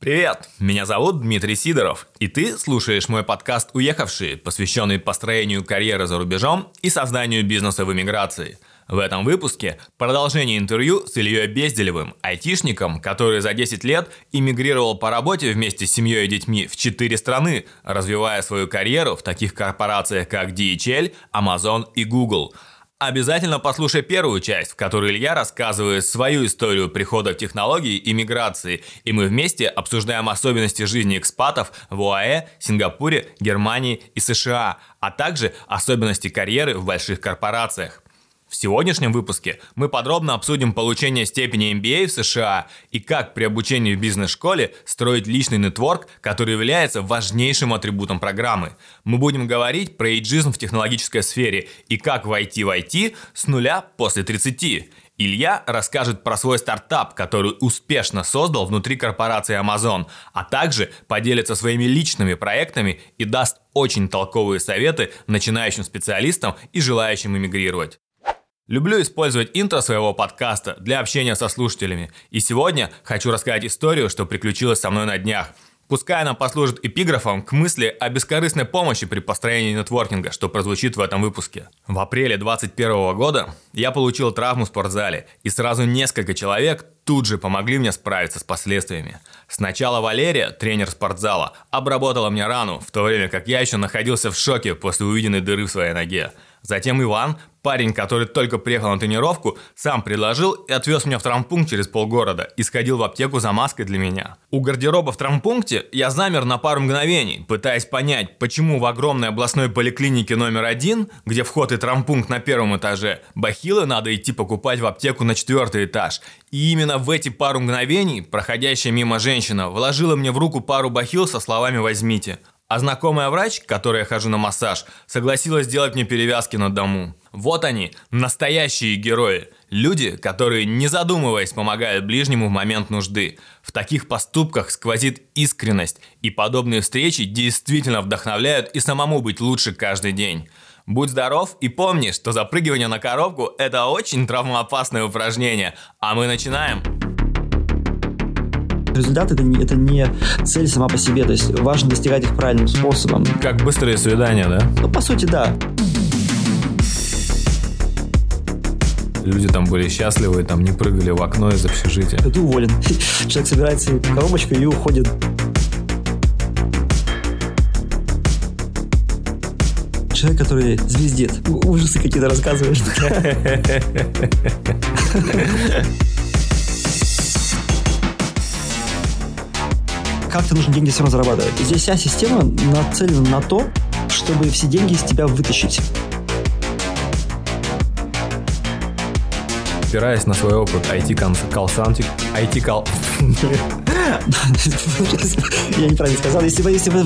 Привет, меня зовут Дмитрий Сидоров, и ты слушаешь мой подкаст «Уехавшие», посвященный построению карьеры за рубежом и созданию бизнеса в эмиграции. В этом выпуске продолжение интервью с Ильей Безделевым, айтишником, который за 10 лет эмигрировал по работе вместе с семьей и детьми в 4 страны, развивая свою карьеру в таких корпорациях, как DHL, Amazon и Google – Обязательно послушай первую часть, в которой Илья рассказывает свою историю прихода в технологии и миграции, и мы вместе обсуждаем особенности жизни экспатов в ОАЭ, Сингапуре, Германии и США, а также особенности карьеры в больших корпорациях. В сегодняшнем выпуске мы подробно обсудим получение степени MBA в США и как при обучении в бизнес-школе строить личный нетворк, который является важнейшим атрибутом программы. Мы будем говорить про эйджизм в технологической сфере и как войти в IT с нуля после 30. Илья расскажет про свой стартап, который успешно создал внутри корпорации Amazon, а также поделится своими личными проектами и даст очень толковые советы начинающим специалистам и желающим эмигрировать. Люблю использовать интро своего подкаста для общения со слушателями. И сегодня хочу рассказать историю, что приключилось со мной на днях. Пускай она послужит эпиграфом к мысли о бескорыстной помощи при построении нетворкинга, что прозвучит в этом выпуске. В апреле 2021 года я получил травму в спортзале, и сразу несколько человек тут же помогли мне справиться с последствиями. Сначала Валерия, тренер спортзала, обработала мне рану, в то время как я еще находился в шоке после увиденной дыры в своей ноге. Затем Иван, парень, который только приехал на тренировку, сам предложил и отвез меня в травмпункт через полгорода и сходил в аптеку за маской для меня. У гардероба в травмпункте я замер на пару мгновений, пытаясь понять, почему в огромной областной поликлинике номер один, где вход и травмпункт на первом этаже, бахилы надо идти покупать в аптеку на четвертый этаж. И именно в эти пару мгновений проходящая мимо женщина вложила мне в руку пару бахил со словами «возьмите». А знакомая врач, которой я хожу на массаж, согласилась сделать мне перевязки на дому. Вот они, настоящие герои. Люди, которые, не задумываясь, помогают ближнему в момент нужды. В таких поступках сквозит искренность, и подобные встречи действительно вдохновляют и самому быть лучше каждый день. Будь здоров и помни, что запрыгивание на коробку – это очень травмоопасное упражнение. А мы начинаем. Результат это не, это не цель сама по себе, то есть важно достигать их правильным способом. Как быстрые свидания, да? Ну, по сути, да. Люди там были счастливы, там не прыгали в окно из общежития. Ты уволен. Человек собирает свою коробочку и уходит. Человек, который звездит. Ужасы какие-то рассказываешь. как-то нужно деньги все равно зарабатывать. Здесь вся система нацелена на то, чтобы все деньги из тебя вытащить. опираясь на свой опыт IT-консалтинг, IT-кал... Я неправильно сказал, если бы... Если бы...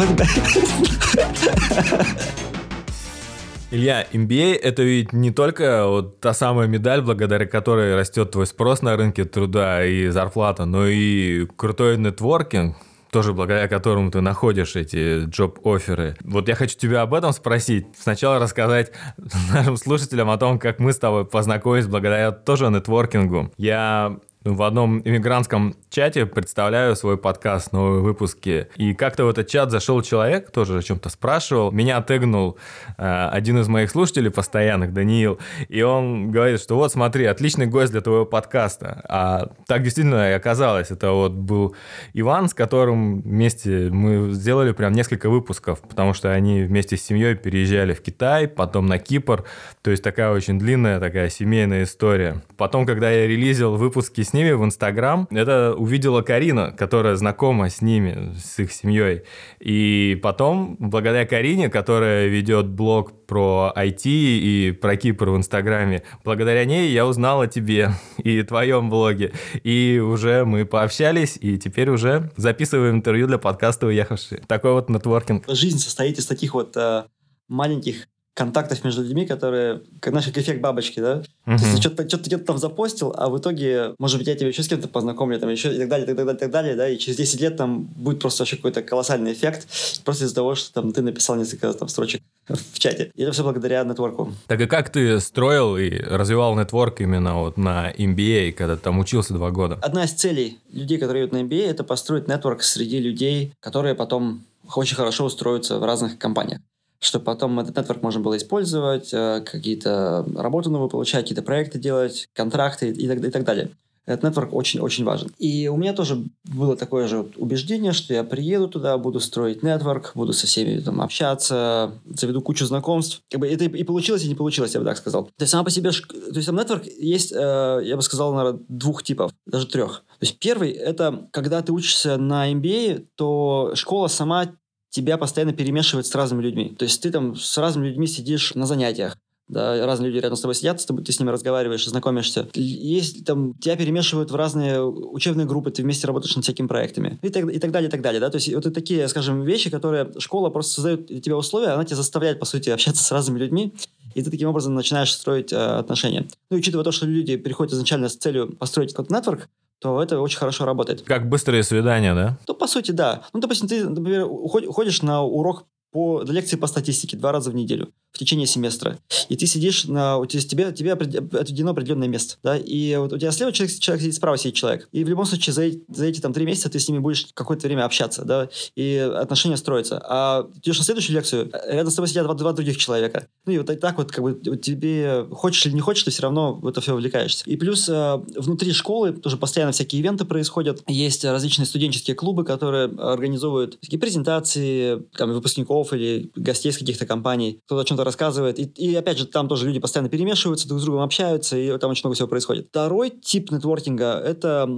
Илья, MBA это ведь не только вот та самая медаль, благодаря которой растет твой спрос на рынке труда и зарплата, но и крутой нетворкинг, тоже благодаря которому ты находишь эти джоб-оферы. Вот я хочу тебя об этом спросить. Сначала рассказать нашим слушателям о том, как мы с тобой познакомились благодаря тоже нетворкингу. Я в одном иммигрантском чате представляю свой подкаст, новые выпуски. И как-то в этот чат зашел человек, тоже о чем-то спрашивал. Меня тегнул э, один из моих слушателей постоянных, Даниил. И он говорит, что вот смотри, отличный гость для твоего подкаста. А так действительно и оказалось. Это вот был Иван, с которым вместе мы сделали прям несколько выпусков, потому что они вместе с семьей переезжали в Китай, потом на Кипр. То есть такая очень длинная такая семейная история. Потом, когда я релизил выпуски с ними в Инстаграм, это увидела Карина, которая знакома с ними, с их семьей. И потом, благодаря Карине, которая ведет блог про IT и про Кипр в Инстаграме, благодаря ней я узнал о тебе и твоем блоге. И уже мы пообщались, и теперь уже записываем интервью для подкаста «Уехавшие». Такой вот нетворкинг. Жизнь состоит из таких вот э, маленьких контактов между людьми, которые, как, как эффект бабочки, да? Uh-huh. То есть что-то, что-то где-то там запостил, а в итоге, может быть, я тебя еще с кем-то познакомлю, там еще и так далее, и так далее, и так далее, да, и через 10 лет там будет просто вообще какой-то колоссальный эффект, просто из-за того, что там ты написал несколько там строчек в чате. И это все благодаря нетворку. Так и как ты строил и развивал нетворк именно вот на MBA, когда там учился два года? Одна из целей людей, которые идут на MBA, это построить нетворк среди людей, которые потом очень хорошо устроятся в разных компаниях чтобы потом этот нетворк можно было использовать, э, какие-то работу новые получать, какие-то проекты делать, контракты и так, и так далее. Этот нетворк очень-очень важен. И у меня тоже было такое же убеждение, что я приеду туда, буду строить нетворк, буду со всеми там общаться, заведу кучу знакомств. Как бы это и получилось, и не получилось, я бы так сказал. То есть сама по себе, то есть там нетворк есть, э, я бы сказал, наверное, двух типов, даже трех. То есть первый – это когда ты учишься на MBA, то школа сама тебя постоянно перемешивает с разными людьми. То есть ты там с разными людьми сидишь на занятиях, да, разные люди рядом с тобой сидят, с тобой, ты с ними разговариваешь, знакомишься. Есть там, тебя перемешивают в разные учебные группы, ты вместе работаешь над всякими проектами. И так, и так далее, и так далее, да. То есть вот это такие, скажем, вещи, которые школа просто создает тебе условия, она тебя заставляет, по сути, общаться с разными людьми, и ты таким образом начинаешь строить э, отношения. Ну, и учитывая то, что люди переходят изначально с целью построить какой-то нетворк, то это очень хорошо работает. Как быстрые свидания, да? Ну, по сути, да. Ну, допустим, ты, например, уходишь на урок по лекции по статистике два раза в неделю в течение семестра. И ты сидишь на... У тебя, тебе, тебе отведено определенное место. Да? И вот у тебя слева человек, человек сидит, справа сидит человек. И в любом случае за, за эти там три месяца ты с ними будешь какое-то время общаться. Да? И отношения строятся. А идешь на следующую лекцию, рядом с тобой сидят два, два других человека. Ну и вот так вот как бы тебе хочешь или не хочешь, ты все равно в это все увлекаешься. И плюс э, внутри школы тоже постоянно всякие ивенты происходят. Есть различные студенческие клубы, которые организовывают такие презентации там, выпускников или гостей из каких-то компаний. Кто-то о чем-то рассказывает. И, и опять же, там тоже люди постоянно перемешиваются, друг с другом общаются, и там очень много всего происходит. Второй тип нетворкинга — это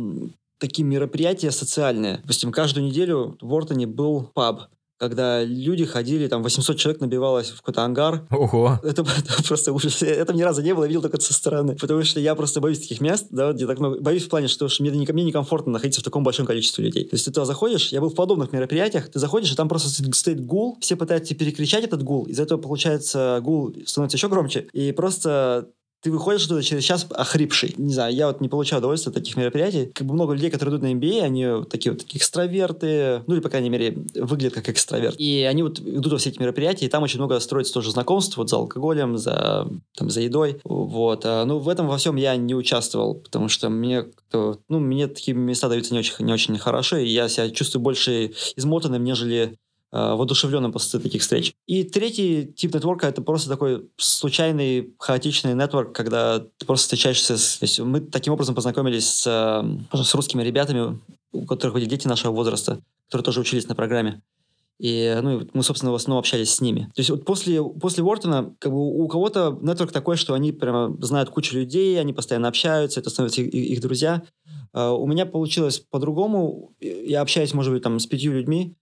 такие мероприятия социальные. Допустим, каждую неделю в Ортоне был паб когда люди ходили, там 800 человек набивалось в какой-то ангар. Ого! Это, это просто ужас. Это ни разу не было, видел только со стороны. Потому что я просто боюсь таких мест, да, где так много... Боюсь в плане, что мне, мне некомфортно находиться в таком большом количестве людей. То есть ты туда заходишь, я был в подобных мероприятиях, ты заходишь, и там просто стоит гул, все пытаются перекричать этот гул, из-за этого, получается, гул становится еще громче, и просто ты выходишь оттуда через час охрипший. Не знаю, я вот не получаю удовольствия от таких мероприятий. Как бы много людей, которые идут на MBA, они вот такие вот такие экстраверты, ну или, по крайней мере, выглядят как экстраверт. И они вот идут во все эти мероприятия, и там очень много строится тоже знакомств, вот за алкоголем, за, там, за едой. Вот. А, ну, в этом во всем я не участвовал, потому что мне ну, мне такие места даются не очень, не очень хорошо, и я себя чувствую больше измотанным, нежели воодушевленным после таких встреч. И третий тип нетворка — это просто такой случайный, хаотичный нетворк, когда ты просто встречаешься с... То есть мы таким образом познакомились с, э, с русскими ребятами, у которых были дети нашего возраста, которые тоже учились на программе. И ну, мы, собственно, в основном общались с ними. То есть вот после, после Уортона как бы у кого-то нетворк такой, что они прямо знают кучу людей, они постоянно общаются, это становятся их, их друзья. Uh, у меня получилось по-другому. Я общаюсь, может быть, там с пятью людьми,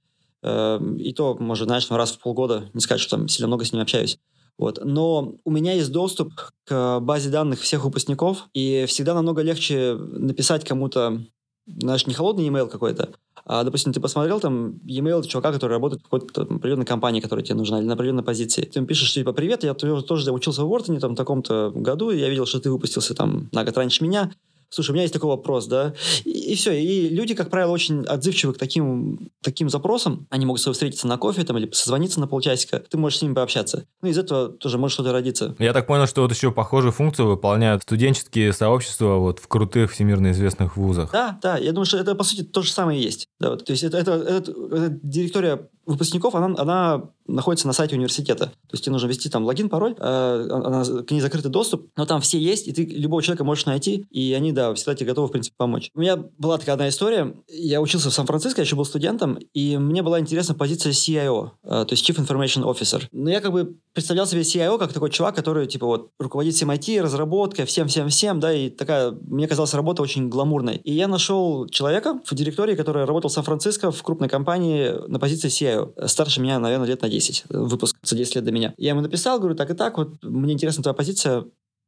и то, может, знаешь, ну, раз в полгода, не сказать, что там сильно много с ними общаюсь. Вот. Но у меня есть доступ к базе данных всех выпускников, и всегда намного легче написать кому-то, знаешь, не холодный email какой-то, а, допустим, ты посмотрел там e-mail чувака, который работает в какой-то определенной компании, которая тебе нужна, или на определенной позиции. Ты ему пишешь, типа, привет, я тоже учился в Уортоне там в таком-то году, и я видел, что ты выпустился там на год раньше меня, слушай, у меня есть такой вопрос, да, и, и все. И люди, как правило, очень отзывчивы к таким, таким запросам. Они могут встретиться на кофе там или созвониться на полчасика. Ты можешь с ними пообщаться. Ну, из этого тоже может что-то родиться. Я так понял, что вот еще похожую функцию выполняют студенческие сообщества вот в крутых всемирно известных вузах. Да, да. Я думаю, что это, по сути, то же самое и есть. Да, вот, то есть это, это, это, это директория выпускников, она, она находится на сайте университета. То есть тебе нужно ввести там логин, пароль, она, к ней закрытый доступ, но там все есть, и ты любого человека можешь найти, и они, да, всегда тебе готовы, в принципе, помочь. У меня была такая одна история. Я учился в Сан-Франциско, я еще был студентом, и мне была интересна позиция CIO, э, то есть Chief Information Officer. Но я как бы представлял себе CIO как такой чувак, который, типа, вот, руководит всем IT, разработкой, всем-всем-всем, да, и такая, мне казалась работа очень гламурной. И я нашел человека в директории, который работал в Сан-Франциско в крупной компании на позиции CIO. Старше меня, наверное, лет на 10. Выпуск за 10 лет до меня. Я ему написал, говорю, так и так, вот, мне интересна твоя позиция,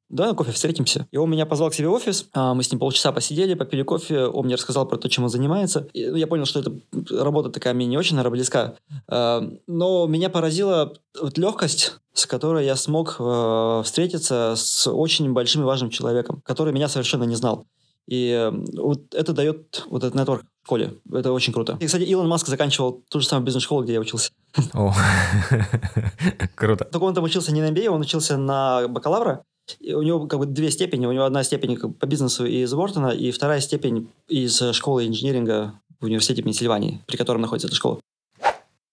давай на кофе встретимся. И он меня позвал к себе в офис, а, мы с ним полчаса посидели, попили кофе, он мне рассказал про то, чем он занимается. И ну, я понял, что эта работа такая мне не очень, наверное, близка. Но меня поразила вот легкость, с которой я смог э, встретиться с очень большим и важным человеком, который меня совершенно не знал. И вот это дает вот этот нетворк в школе. Это очень круто. И, кстати, Илон Маск заканчивал ту же самую бизнес-школу, где я учился. Круто. Только он там учился не на MBA, он учился на бакалавра. И у него как бы две степени. У него одна степень по бизнесу из Уортона, и вторая степень из школы инжиниринга в университете Пенсильвании, при котором находится эта школа.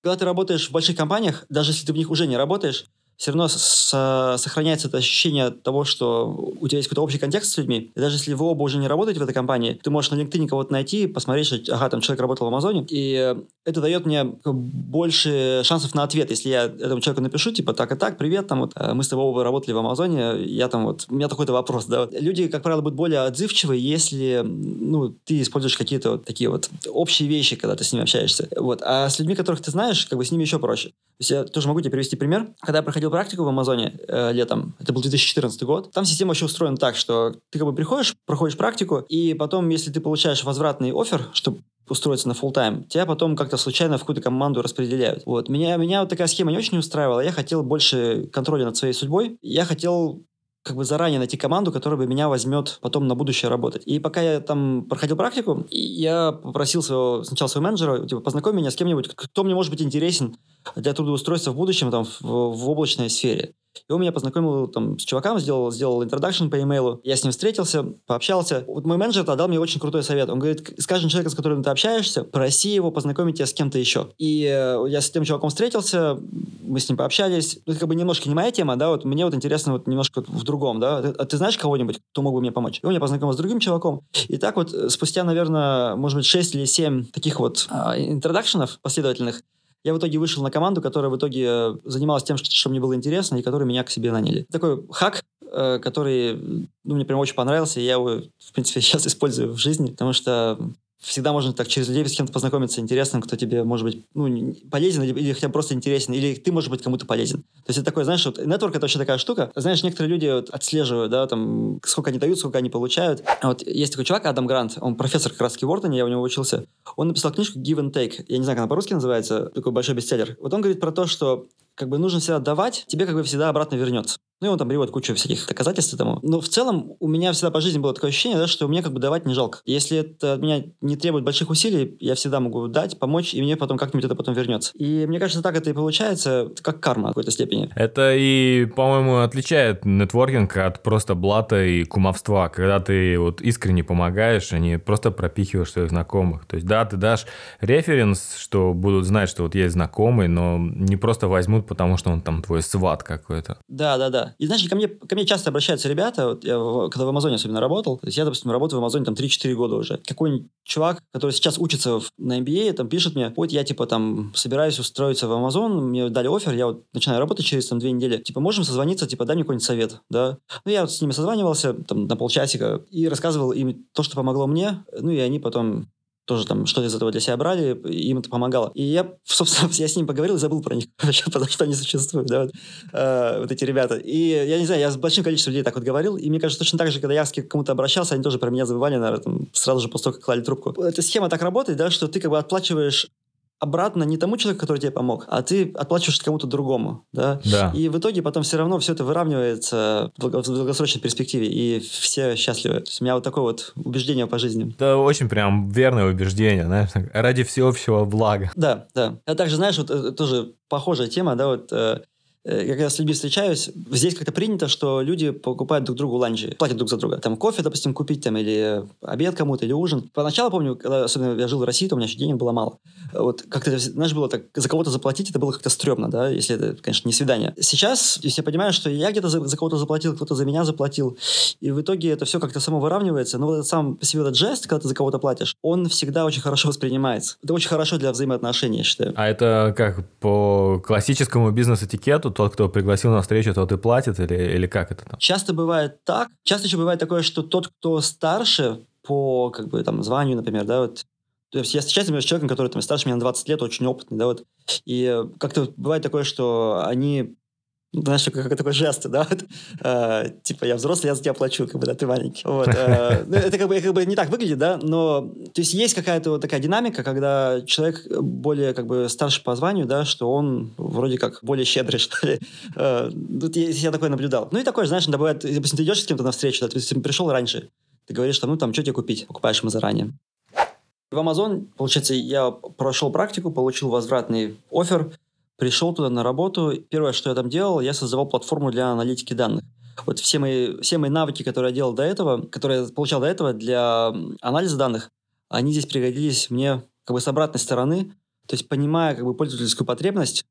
Когда ты работаешь в больших компаниях, даже если ты в них уже не работаешь, все равно сохраняется это ощущение того, что у тебя есть какой-то общий контекст с людьми. И даже если вы оба уже не работаете в этой компании, ты можешь на LinkedIn кого-то найти, посмотреть, что, ага, там человек работал в Амазоне, и это дает мне больше шансов на ответ. Если я этому человеку напишу, типа, так и так, привет, там вот, э, мы с тобой оба работали в Амазоне, я там вот, у меня такой-то вопрос, да. Люди, как правило, будут более отзывчивы, если, ну, ты используешь какие-то вот такие вот общие вещи, когда ты с ними общаешься. Вот. А с людьми, которых ты знаешь, как бы с ними еще проще. То есть я тоже могу тебе привести пример. Когда я проходил практику в Амазоне э, летом, это был 2014 год, там система вообще устроена так, что ты как бы приходишь, проходишь практику, и потом, если ты получаешь возвратный офер, чтобы устроиться на full тайм тебя потом как-то случайно в какую-то команду распределяют. Вот. Меня, меня вот такая схема не очень устраивала. Я хотел больше контроля над своей судьбой. Я хотел как бы заранее найти команду, которая бы меня возьмет потом на будущее работать. И пока я там проходил практику, я попросил своего, сначала своего менеджера, типа, познакомь меня с кем-нибудь, кто мне может быть интересен для трудоустройства в будущем там, в, в облачной сфере. И он меня познакомил там, с чуваком, сделал, сделал интродакшн по имейлу. Я с ним встретился, пообщался. Вот мой менеджер дал мне очень крутой совет. Он говорит, с каждым человеком, с которым ты общаешься, проси его познакомить тебя с кем-то еще. И э, я с тем чуваком встретился, мы с ним пообщались. Ну, это как бы немножко не моя тема, да, вот мне вот интересно вот немножко в другом, да. Ты, а ты знаешь кого-нибудь, кто мог бы мне помочь? И он меня познакомил с другим чуваком. И так вот э, спустя, наверное, может быть, 6 или 7 таких вот а, интродакшенов последовательных, я в итоге вышел на команду, которая в итоге э, занималась тем, что, мне было интересно, и которые меня к себе наняли. Такой хак, э, который ну, мне прям очень понравился, и я его, в принципе, сейчас использую в жизни, потому что всегда можно так через людей с кем-то познакомиться интересным, кто тебе может быть ну, полезен или, или хотя бы просто интересен, или ты, может быть, кому-то полезен. То есть это такое, знаешь, вот нетворк это вообще такая штука. Знаешь, некоторые люди вот отслеживают, да, там, сколько они дают, сколько они получают. А вот есть такой чувак, Адам Грант, он профессор как раз в Уортоне, я у него учился. Он написал книжку Give and Take. Я не знаю, как она по-русски называется, такой большой бестселлер. Вот он говорит про то, что как бы нужно всегда давать, тебе как бы всегда обратно вернется. Ну, и он там приводит кучу всяких доказательств этому. Но в целом у меня всегда по жизни было такое ощущение, да, что мне как бы давать не жалко. Если это от меня не требует больших усилий, я всегда могу дать, помочь, и мне потом как-нибудь это потом вернется. И мне кажется, так это и получается, как карма в какой-то степени. Это и, по-моему, отличает нетворкинг от просто блата и кумовства, когда ты вот искренне помогаешь, а не просто пропихиваешь своих знакомых. То есть, да, ты дашь референс, что будут знать, что вот есть знакомый, но не просто возьмут, потому что он там твой сват какой-то. Да, да, да. И знаешь, ко мне, ко мне часто обращаются ребята, вот я, когда в Амазоне особенно работал, то есть я, допустим, работаю в Амазоне там 3-4 года уже. Какой-нибудь чувак, который сейчас учится в, на MBA, там пишет мне, вот я типа там собираюсь устроиться в Амазон, мне дали офер, я вот начинаю работать через там две недели, типа можем созвониться, типа дай мне какой-нибудь совет, да. Ну я вот с ними созванивался там на полчасика и рассказывал им то, что помогло мне, ну и они потом тоже там что-то из этого для себя брали, им это помогало. И я, собственно, я с ними поговорил и забыл про них вообще, потому что они существуют, да, вот, э, вот эти ребята. И я не знаю, я с большим количеством людей так вот говорил, и мне кажется, точно так же, когда я к кому-то обращался, они тоже про меня забывали, наверное, там, сразу же после того, как клали трубку. Эта схема так работает, да, что ты как бы отплачиваешь обратно не тому человеку, который тебе помог, а ты отплачиваешь кому-то другому, да? Да. И в итоге потом все равно все это выравнивается в долгосрочной перспективе, и все счастливы. То есть у меня вот такое вот убеждение по жизни. Это очень прям верное убеждение, знаешь, ради всеобщего блага. Да, да. А также, знаешь, вот э, тоже похожая тема, да, вот Э, когда с людьми встречаюсь, здесь как-то принято, что люди покупают друг другу ланчи, платят друг за друга. Там кофе, допустим, купить, там, или обед кому-то, или ужин. Поначалу, помню, когда особенно я жил в России, то у меня еще денег было мало. Вот как-то, знаешь, было так, за кого-то заплатить, это было как-то стрёмно, да, если это, конечно, не свидание. Сейчас, я понимаю, что я где-то за, за кого-то заплатил, кто-то за меня заплатил, и в итоге это все как-то само выравнивается, но вот этот сам по себе этот жест, когда ты за кого-то платишь, он всегда очень хорошо воспринимается. Это очень хорошо для взаимоотношений, я считаю. А это как по классическому бизнес-этикету, тот, кто пригласил на встречу, тот и платит, или, или как это там? Часто бывает так. Часто еще бывает такое, что тот, кто старше по как бы там званию, например, да, вот то есть я встречаюсь, например, с человеком, который там старше меня на 20 лет, очень опытный, да, вот. И как-то бывает такое, что они знаешь, как, такой жест, да, вот, э, типа, я взрослый, я за тебя плачу, как бы, да, ты маленький. Вот, э, ну, это как бы, как бы не так выглядит, да, но, то есть есть какая-то вот такая динамика, когда человек более, как бы, старше по званию, да, что он вроде как более щедрый, что ли. Э, тут я, я такое наблюдал. Ну и такое, знаешь, иногда бывает, допустим, ты идешь с кем-то навстречу, да, ты пришел раньше, ты говоришь, что, ну, там, что тебе купить, покупаешь ему заранее. В Amazon, получается, я прошел практику, получил возвратный офер, пришел туда на работу. Первое, что я там делал, я создавал платформу для аналитики данных. Вот все мои, все мои навыки, которые я делал до этого, которые я получал до этого для анализа данных, они здесь пригодились мне как бы с обратной стороны, то есть понимая как бы пользовательскую потребность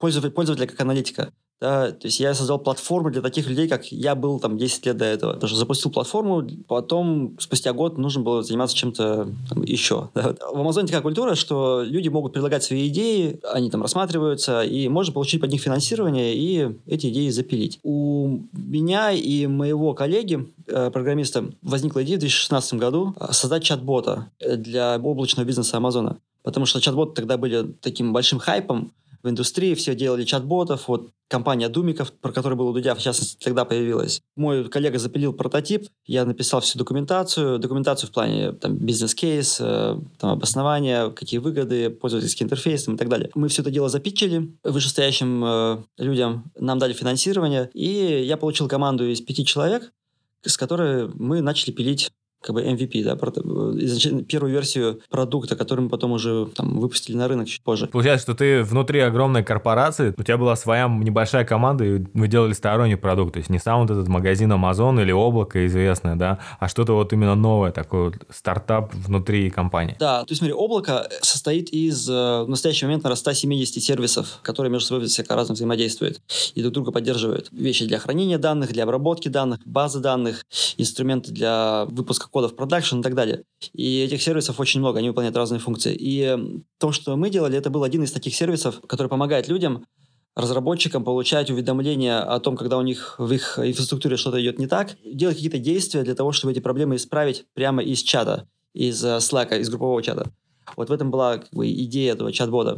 пользователя, пользователя как аналитика. Да, то есть я создал платформу для таких людей, как я был там 10 лет до этого. Даже запустил платформу, потом спустя год нужно было заниматься чем-то еще. Да. В Амазоне такая культура, что люди могут предлагать свои идеи, они там рассматриваются, и можно получить под них финансирование и эти идеи запилить. У меня и моего коллеги, э, программиста, возникла идея в 2016 году э, создать чат-бота для облачного бизнеса Амазона. Потому что чат-боты тогда были таким большим хайпом, в индустрии, все делали чат-ботов, вот компания Думиков, про которую был у Дудя, в частности, тогда появилась. Мой коллега запилил прототип, я написал всю документацию, документацию в плане там, бизнес-кейс, э, там, обоснования, какие выгоды, пользовательский интерфейс и так далее. Мы все это дело запитчили вышестоящим э, людям, нам дали финансирование, и я получил команду из пяти человек, с которой мы начали пилить как бы MVP, да, изначально первую версию продукта, который мы потом уже там, выпустили на рынок чуть позже. Получается, что ты внутри огромной корпорации, у тебя была своя небольшая команда, и вы делали сторонний продукт, то есть не сам вот этот магазин Amazon или облако известное, да, а что-то вот именно новое, такой вот стартап внутри компании. Да, то есть смотри, облако состоит из э, в настоящий момент, наверное, 170 сервисов, которые между собой всяко разно взаимодействуют и друг друга поддерживают. Вещи для хранения данных, для обработки данных, базы данных, инструменты для выпуска кодов продакшн и так далее. И этих сервисов очень много, они выполняют разные функции. И то, что мы делали, это был один из таких сервисов, который помогает людям разработчикам получать уведомления о том, когда у них в их инфраструктуре что-то идет не так, делать какие-то действия для того, чтобы эти проблемы исправить прямо из чата, из э, Slack, из группового чата. Вот в этом была как бы, идея этого чат-бота.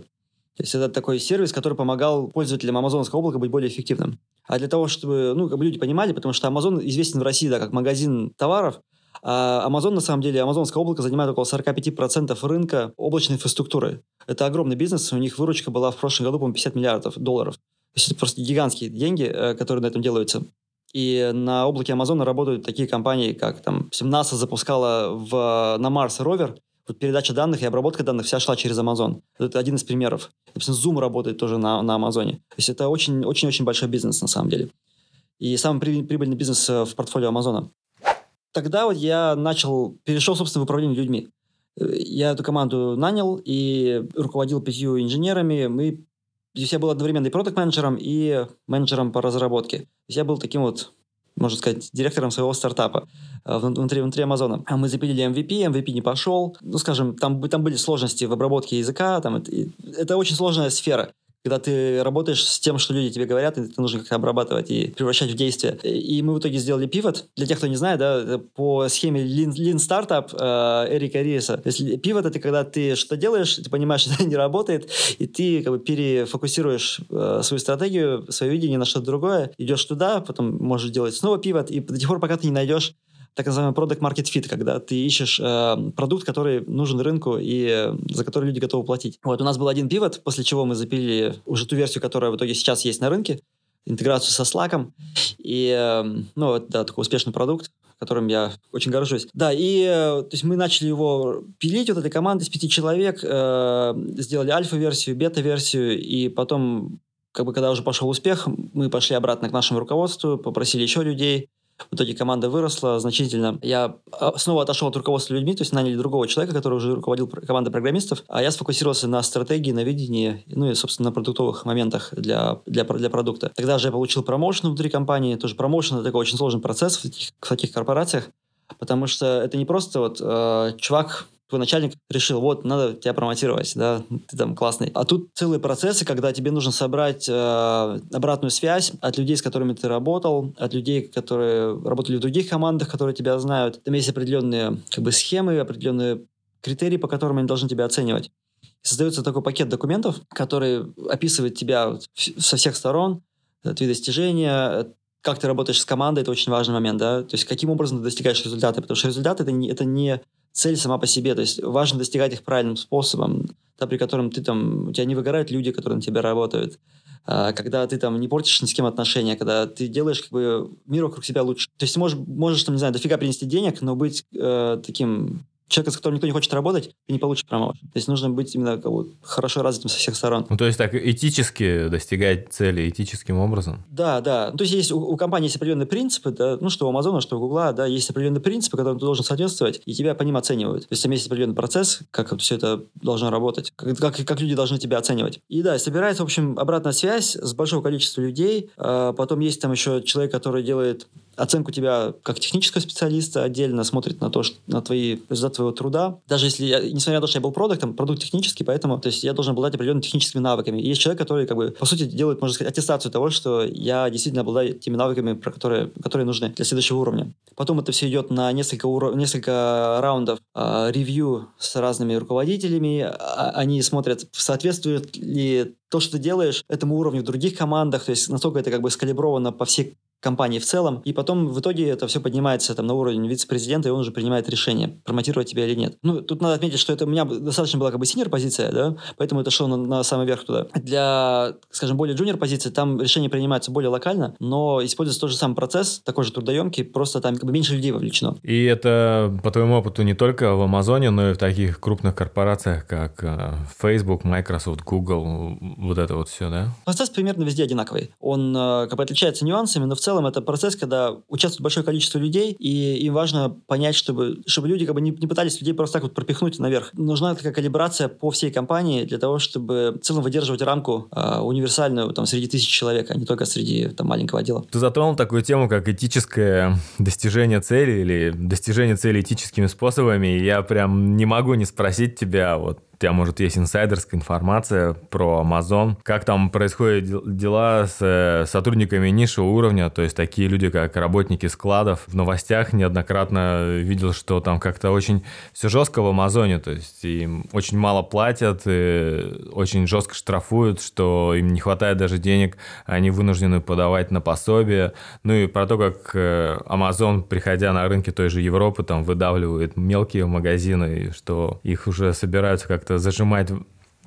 То есть это такой сервис, который помогал пользователям амазонского облака быть более эффективным. А для того, чтобы ну, как бы люди понимали, потому что Amazon известен в России да, как магазин товаров, а Amazon, на самом деле, амазонское облако занимает около 45% рынка облачной инфраструктуры. Это огромный бизнес, у них выручка была в прошлом году, по-моему, 50 миллиардов долларов. То есть это просто гигантские деньги, э, которые на этом делаются. И на облаке Амазона работают такие компании, как там NASA запускала в, на Марс ровер, вот передача данных и обработка данных вся шла через Amazon. Это один из примеров. Допустим, Zoom работает тоже на, на Амазоне. То есть это очень-очень-очень большой бизнес на самом деле. И самый прибыльный бизнес э, в портфолио Амазона тогда вот я начал, перешел, собственно, в управление людьми. Я эту команду нанял и руководил пятью инженерами. Мы, здесь я был одновременно и продукт-менеджером, и менеджером по разработке. То я был таким вот, можно сказать, директором своего стартапа э, внутри, внутри Амазона. А мы запилили MVP, MVP не пошел. Ну, скажем, там, там были сложности в обработке языка. Там, это, это очень сложная сфера когда ты работаешь с тем, что люди тебе говорят, и это нужно как-то обрабатывать и превращать в действие. И мы в итоге сделали пивот. Для тех, кто не знает, да, по схеме Lean, Lean Startup э, Эрика Риеса. То есть пивот — это когда ты что-то делаешь, ты понимаешь, что это не работает, и ты как бы перефокусируешь э, свою стратегию, свое видение на что-то другое, идешь туда, потом можешь делать снова пивот, и до тех пор, пока ты не найдешь так называемый product market fit, когда ты ищешь э, продукт, который нужен рынку и э, за который люди готовы платить. Вот у нас был один пивот, после чего мы запилили уже ту версию, которая в итоге сейчас есть на рынке, интеграцию со Slack. И, э, ну, это да, такой успешный продукт, которым я очень горжусь. Да, и э, то есть мы начали его пилить, вот этой командой из пяти человек, э, сделали альфа-версию, бета-версию, и потом, как бы, когда уже пошел успех, мы пошли обратно к нашему руководству, попросили еще людей, в итоге команда выросла значительно. Я а, снова отошел от руководства людьми, то есть наняли другого человека, который уже руководил командой программистов, а я сфокусировался на стратегии, на видении, ну и, собственно, на продуктовых моментах для, для, для продукта. Тогда же я получил промоушен внутри компании. Тоже промоушен — это такой очень сложный процесс в таких, в таких корпорациях, потому что это не просто вот э, чувак твой начальник решил, вот, надо тебя промотировать, да, ты там классный. А тут целые процессы, когда тебе нужно собрать э, обратную связь от людей, с которыми ты работал, от людей, которые работали в других командах, которые тебя знают. Там есть определенные как бы схемы, определенные критерии, по которым они должны тебя оценивать. Создается такой пакет документов, который описывает тебя со всех сторон, твои достижения, как ты работаешь с командой, это очень важный момент, да, то есть каким образом ты достигаешь результаты, потому что результат это не, это не цель сама по себе. То есть важно достигать их правильным способом, да, при котором ты там, у тебя не выгорают люди, которые на тебя работают. А, когда ты там не портишь ни с кем отношения, когда ты делаешь как бы мир вокруг себя лучше. То есть можешь, можешь там, не знаю, дофига принести денег, но быть э, таким человека, с которым никто не хочет работать, ты не получишь промоушен. То есть нужно быть именно как бы, хорошо развитым со всех сторон. Ну, то есть так этически достигать цели этическим образом? Да, да. Ну, то есть есть у, у компании есть определенные принципы, да, ну, что у Амазона, что у Гугла, да, есть определенные принципы, которым ты должен соответствовать, и тебя по ним оценивают. То есть там есть определенный процесс, как все это должно работать, как, как, как люди должны тебя оценивать. И да, собирается, в общем, обратная связь с большого количества людей. А потом есть там еще человек, который делает оценку тебя как технического специалиста отдельно, смотрит на то, что, на твои результаты твоего труда. Даже если, я, несмотря на то, что я был продуктом, продукт технический, поэтому то есть я должен обладать определенными техническими навыками. И есть человек, который, как бы, по сути, делает, можно сказать, аттестацию того, что я действительно обладаю теми навыками, про которые, которые нужны для следующего уровня. Потом это все идет на несколько, уров... несколько раундов э, ревью с разными руководителями. А, они смотрят, соответствует ли то, что ты делаешь этому уровню в других командах, то есть насколько это как бы скалибровано по всей компании в целом. И потом в итоге это все поднимается там, на уровень вице-президента, и он уже принимает решение, промотировать тебя или нет. Ну, тут надо отметить, что это у меня достаточно была как бы senior позиция, да, поэтому это шло на, на самый верх туда. Для, скажем, более junior позиции там решение принимается более локально, но используется тот же самый процесс, такой же трудоемкий, просто там как бы меньше людей вовлечено. И это, по твоему опыту, не только в Амазоне, но и в таких крупных корпорациях, как э, Facebook, Microsoft, Google, вот это вот все, да? Процесс примерно везде одинаковый. Он э, как бы отличается нюансами, но в целом целом это процесс, когда участвует большое количество людей, и им важно понять, чтобы, чтобы люди как бы не, не пытались людей просто так вот пропихнуть наверх. Нужна такая калибрация по всей компании для того, чтобы в целом выдерживать рамку э, универсальную там среди тысяч человек, а не только среди там маленького отдела. Ты затронул такую тему, как этическое достижение цели или достижение цели этическими способами, и я прям не могу не спросить тебя вот тебя, может, есть инсайдерская информация про Amazon, как там происходят дела с э, сотрудниками низшего уровня, то есть такие люди, как работники складов. В новостях неоднократно видел, что там как-то очень все жестко в Амазоне, то есть им очень мало платят, очень жестко штрафуют, что им не хватает даже денег, они вынуждены подавать на пособие. Ну и про то, как э, Amazon, приходя на рынки той же Европы, там выдавливает мелкие магазины, что их уже собираются как-то как-то зажимать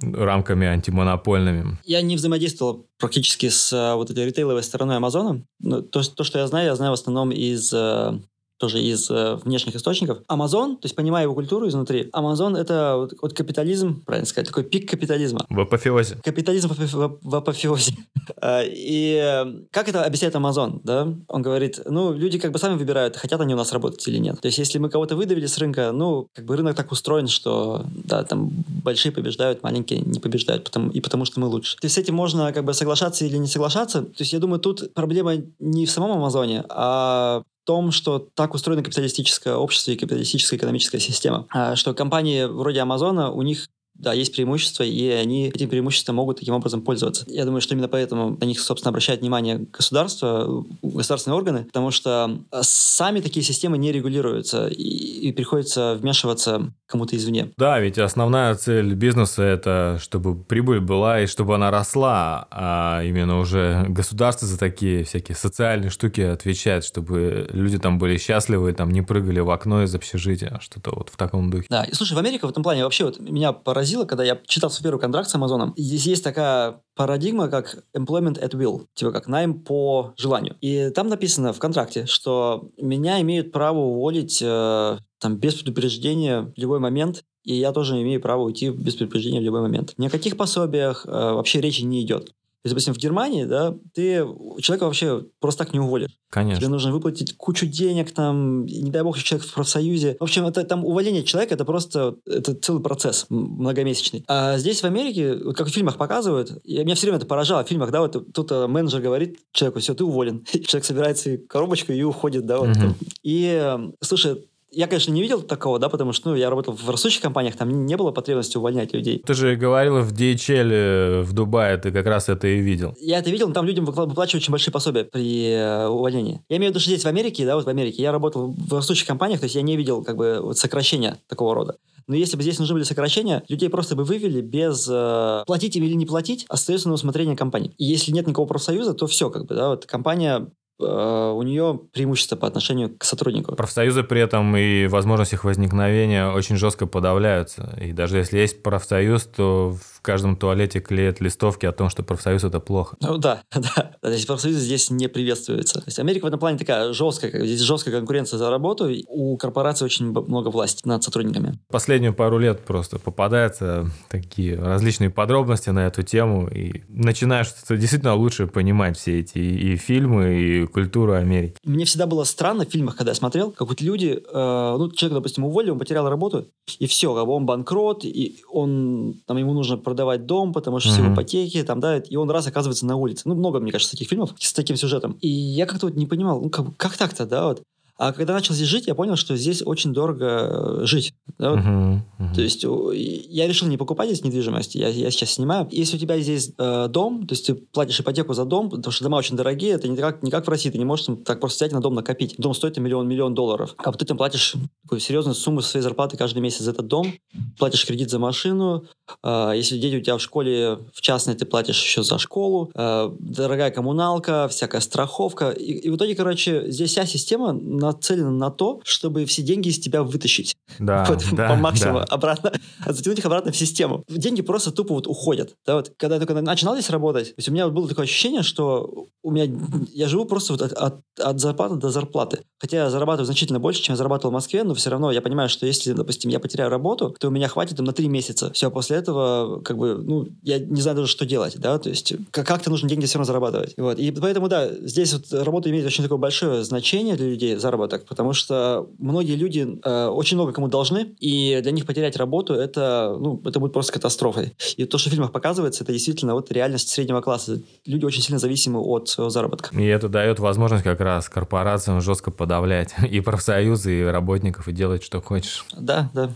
рамками антимонопольными. Я не взаимодействовал практически с э, вот этой ритейловой стороной Амазона. То, то, что я знаю, я знаю в основном из э, тоже из э, внешних источников. Amazon, то есть понимая его культуру изнутри, Amazon это вот, вот капитализм, правильно сказать, такой пик капитализма. В апофеозе. Капитализм в, апофеозе. А, и э, как это объясняет Amazon, да? Он говорит, ну, люди как бы сами выбирают, хотят они у нас работать или нет. То есть если мы кого-то выдавили с рынка, ну, как бы рынок так устроен, что, да, там большие побеждают, маленькие не побеждают, потому, и потому что мы лучше. То есть с этим можно как бы соглашаться или не соглашаться. То есть я думаю, тут проблема не в самом Амазоне, а том, что так устроено капиталистическое общество и капиталистическая экономическая система, а, что компании вроде Амазона, у них да, есть преимущества, и они этим преимуществом могут таким образом пользоваться. Я думаю, что именно поэтому на них, собственно, обращает внимание государство, государственные органы, потому что а, сами такие системы не регулируются, и, и приходится вмешиваться кому-то извне. Да, ведь основная цель бизнеса – это чтобы прибыль была и чтобы она росла, а именно уже государство за такие всякие социальные штуки отвечает, чтобы люди там были счастливы, там не прыгали в окно из общежития, что-то вот в таком духе. Да, и слушай, в Америке в этом плане вообще вот меня поразило поразило, когда я читал свой первый контракт с Амазоном. Здесь есть такая парадигма, как employment at will, типа как найм по желанию. И там написано в контракте, что меня имеют право уволить э, там без предупреждения в любой момент, и я тоже имею право уйти без предупреждения в любой момент. Ни о каких пособиях э, вообще речи не идет есть, допустим, в Германии, да, ты человека вообще просто так не уволишь. Конечно. Тебе нужно выплатить кучу денег, там, не дай бог, человек в профсоюзе. В общем, это там увольнение человека, это просто это целый процесс многомесячный. А здесь, в Америке, вот как в фильмах показывают, и меня все время это поражало в фильмах, да, вот тут э, менеджер говорит человеку, все, ты уволен. Человек собирает свою коробочку и уходит, да, вот. Угу. И, э, слушай, я, конечно, не видел такого, да, потому что ну, я работал в растущих компаниях, там не было потребности увольнять людей. Ты же говорил в DHL э, в Дубае, ты как раз это и видел. Я это видел, но там людям выплачивают очень большие пособия при э, увольнении. Я имею в виду, что здесь в Америке, да, вот в Америке, я работал в растущих компаниях, то есть я не видел как бы вот сокращения такого рода. Но если бы здесь нужны были сокращения, людей просто бы вывели без э, платить им или не платить, остается на усмотрение компании. И если нет никакого профсоюза, то все, как бы, да, вот компания у нее преимущество по отношению к сотруднику. Профсоюзы при этом и возможность их возникновения очень жестко подавляются. И даже если есть профсоюз, то в каждом туалете клеят листовки о том, что профсоюз это плохо. Ну да, да. То есть профсоюз здесь не приветствуется. То есть Америка в этом плане такая жесткая, здесь жесткая конкуренция за работу, у корпораций очень много власти над сотрудниками. Последнюю пару лет просто попадаются такие различные подробности на эту тему, и начинаешь действительно лучше понимать все эти и фильмы, и культуру Америки. Мне всегда было странно в фильмах, когда я смотрел, как вот люди, э, ну, человек, допустим, уволили, он потерял работу, и все, он банкрот, и он, там, ему нужно продавать дом, потому что mm-hmm. все ипотеки, там, да, и он раз оказывается на улице. Ну, много, мне кажется, таких фильмов с таким сюжетом. И я как-то вот не понимал, ну, как, как так-то, да, вот. А когда начал здесь жить, я понял, что здесь очень дорого э, жить. Да? Uh-huh, uh-huh. То есть я решил не покупать здесь недвижимость, я, я сейчас снимаю. Если у тебя здесь э, дом, то есть ты платишь ипотеку за дом, потому что дома очень дорогие, это не как, не как в России, ты не можешь там, так просто взять на дом накопить. Дом стоит миллион-миллион долларов. А ты там платишь такую серьезную сумму своей зарплаты каждый месяц за этот дом, платишь кредит за машину, э, если дети у тебя в школе в частной, ты платишь еще за школу, э, дорогая коммуналка, всякая страховка. И, и в итоге, короче, здесь вся система нацелена на то, чтобы все деньги из тебя вытащить. Да, вот, да, по максимуму да. обратно, затянуть их обратно в систему. Деньги просто тупо вот уходят. Да, вот, когда я только начинал здесь работать, то есть у меня было такое ощущение, что у меня я живу просто вот от, от, от зарплаты до зарплаты. Хотя я зарабатываю значительно больше, чем я зарабатывал в Москве, но все равно я понимаю, что если, допустим, я потеряю работу, то у меня хватит там, на три месяца. Все, после этого, как бы, ну, я не знаю даже, что делать, да, то есть как-то нужно деньги все равно зарабатывать. Вот. И поэтому, да, здесь вот работа имеет очень такое большое значение для людей, заработок, потому что многие люди э, очень много кому должны, и для них потерять работу это, ну, это будет просто катастрофой. И то, что в фильмах показывается, это действительно вот реальность среднего класса. Люди очень сильно зависимы от своего заработка. И это дает возможность как раз корпорациям жестко подавлять и профсоюзы, и работников, и делать, что хочешь. Да, да.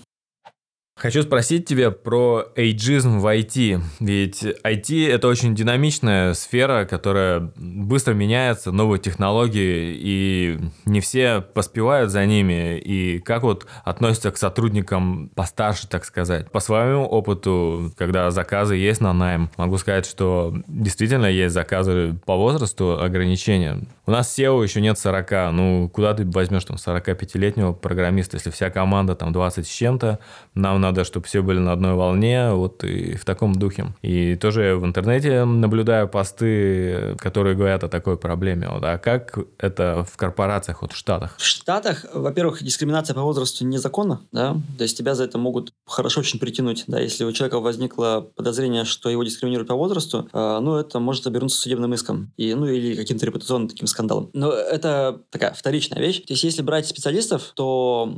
Хочу спросить тебя про эйджизм в IT. Ведь IT – это очень динамичная сфера, которая быстро меняется, новые технологии, и не все поспевают за ними. И как вот относятся к сотрудникам постарше, так сказать? По своему опыту, когда заказы есть на найм, могу сказать, что действительно есть заказы по возрасту ограничения. У нас SEO еще нет 40. Ну, куда ты возьмешь там 45-летнего программиста, если вся команда там 20 с чем-то, нам надо, чтобы все были на одной волне, вот и в таком духе. И тоже в интернете наблюдаю посты, которые говорят о такой проблеме. Вот, а как это в корпорациях, вот в Штатах? В Штатах, во-первых, дискриминация по возрасту незаконна, да, то есть тебя за это могут хорошо очень притянуть, да, если у человека возникло подозрение, что его дискриминируют по возрасту, э, ну, это может обернуться судебным иском, и, ну, или каким-то репутационным таким скандалом. Но это такая вторичная вещь. То есть, если брать специалистов, то,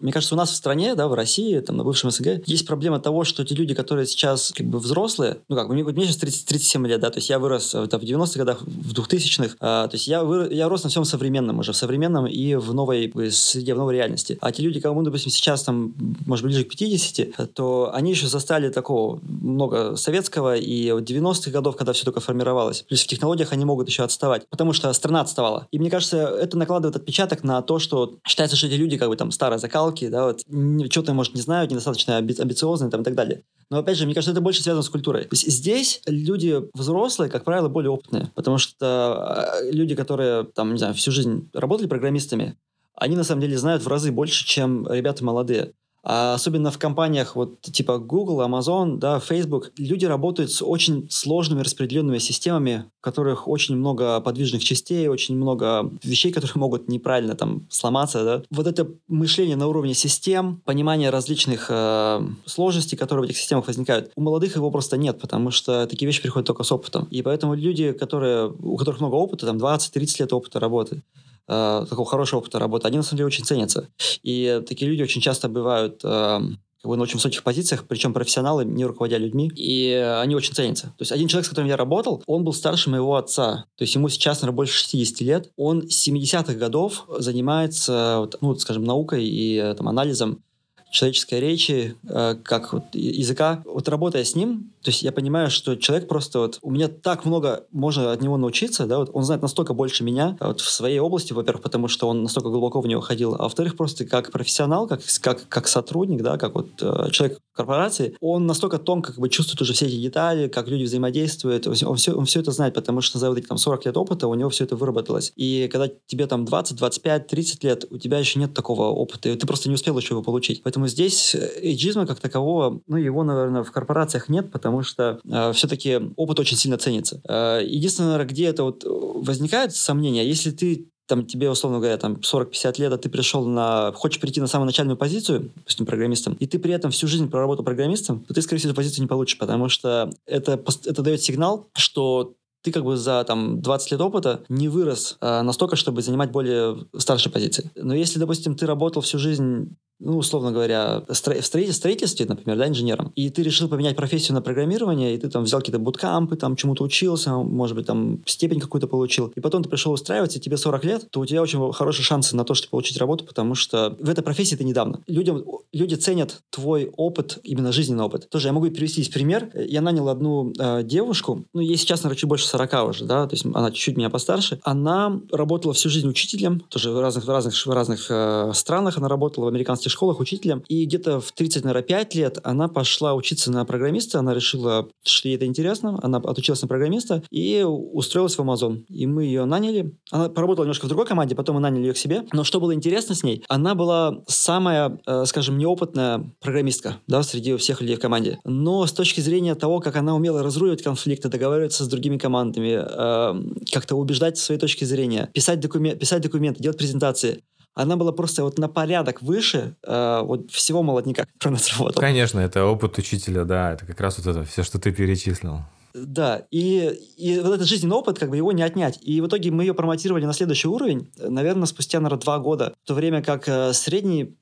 мне кажется, у нас в стране, да, в России, там, на бывшем СНГ, есть проблема того, что те люди, которые сейчас как бы взрослые, ну как, мне, мне сейчас 30, 37 лет, да, то есть я вырос в, в 90-х годах, в 2000-х, а, то есть я, вырос, я рос на всем современном уже, в современном и в новой среде, в новой реальности. А те люди, кому, допустим, сейчас там, может, ближе к 50, то они еще застали такого много советского и 90-х годов, когда все только формировалось. Плюс в технологиях они могут еще отставать, потому что страна отставала. И мне кажется, это накладывает отпечаток на то, что считается, что эти люди как бы там старые закалки, да, вот что-то, может, не знают, недостаточно амбициозные там, и так далее. Но опять же, мне кажется, это больше связано с культурой. То есть здесь люди взрослые, как правило, более опытные, потому что а, люди, которые там, не знаю, всю жизнь работали программистами, они на самом деле знают в разы больше, чем ребята молодые. А особенно в компаниях вот типа Google, Amazon, да, Facebook, люди работают с очень сложными распределенными системами, в которых очень много подвижных частей, очень много вещей, которые могут неправильно там сломаться. Да. Вот это мышление на уровне систем, понимание различных э, сложностей, которые в этих системах возникают, у молодых его просто нет, потому что такие вещи приходят только с опытом. И поэтому люди, которые, у которых много опыта, там 20-30 лет опыта работы, э, такого хорошего опыта работы, они на самом деле очень ценятся. И такие люди очень часто бывают э, как бы на очень высоких позициях, причем профессионалы, не руководя людьми, и они очень ценятся. То есть один человек, с которым я работал, он был старше моего отца, то есть ему сейчас, наверное, больше 60 лет. Он с 70-х годов занимается, ну, скажем, наукой и э, там, анализом человеческой речи, э, как вот языка. Вот работая с ним, то есть я понимаю, что человек просто вот... У меня так много можно от него научиться, да, вот он знает настолько больше меня вот в своей области, во-первых, потому что он настолько глубоко в него ходил, а во-вторых, просто как профессионал, как, как, как сотрудник, да, как вот э, человек корпорации, он настолько тонко как бы чувствует уже все эти детали, как люди взаимодействуют, он все, он все это знает, потому что за вот эти там 40 лет опыта у него все это выработалось. И когда тебе там 20, 25, 30 лет, у тебя еще нет такого опыта, и ты просто не успел еще его получить. Поэтому здесь эйджизма как такового, ну, его, наверное, в корпорациях нет, потому потому что э, все-таки опыт очень сильно ценится. Э, единственное, где это вот возникает сомнение, если ты там тебе, условно говоря, там 40-50 лет, а ты пришел на... Хочешь прийти на самую начальную позицию, допустим, программистом, и ты при этом всю жизнь проработал программистом, то ты, скорее всего, эту позицию не получишь, потому что это, это дает сигнал, что ты как бы за там 20 лет опыта не вырос э, настолько, чтобы занимать более старшие позиции. Но если, допустим, ты работал всю жизнь ну, условно говоря, в строительстве, например, да, инженером, и ты решил поменять профессию на программирование, и ты там взял какие-то буткампы, там чему-то учился, может быть, там степень какую-то получил, и потом ты пришел устраиваться, и тебе 40 лет, то у тебя очень хорошие шансы на то, чтобы получить работу, потому что в этой профессии ты недавно. Людям, люди ценят твой опыт, именно жизненный опыт. Тоже я могу привести пример. Я нанял одну э, девушку, ну, ей сейчас, наверное, чуть больше 40 уже, да, то есть она чуть-чуть меня постарше. Она работала всю жизнь учителем, тоже в разных, в разных, в разных э, странах, она работала в американских школах учителем. И где-то в 30, наверное, 5 лет она пошла учиться на программиста. Она решила, что ей это интересно. Она отучилась на программиста и устроилась в Amazon. И мы ее наняли. Она поработала немножко в другой команде, потом мы наняли ее к себе. Но что было интересно с ней? Она была самая, э, скажем, неопытная программистка да, среди всех людей в команде. Но с точки зрения того, как она умела разруливать конфликты, договариваться с другими командами, э, как-то убеждать своей точки зрения, писать, документ, писать документы, делать презентации, она была просто вот на порядок выше э, вот всего молодняка, который у нас работал. Конечно, это опыт учителя, да, это как раз вот это все, что ты перечислил. Да, и, и вот этот жизненный опыт, как бы его не отнять. И в итоге мы ее промотировали на следующий уровень, наверное, спустя, наверное, два года. В то время как э, средний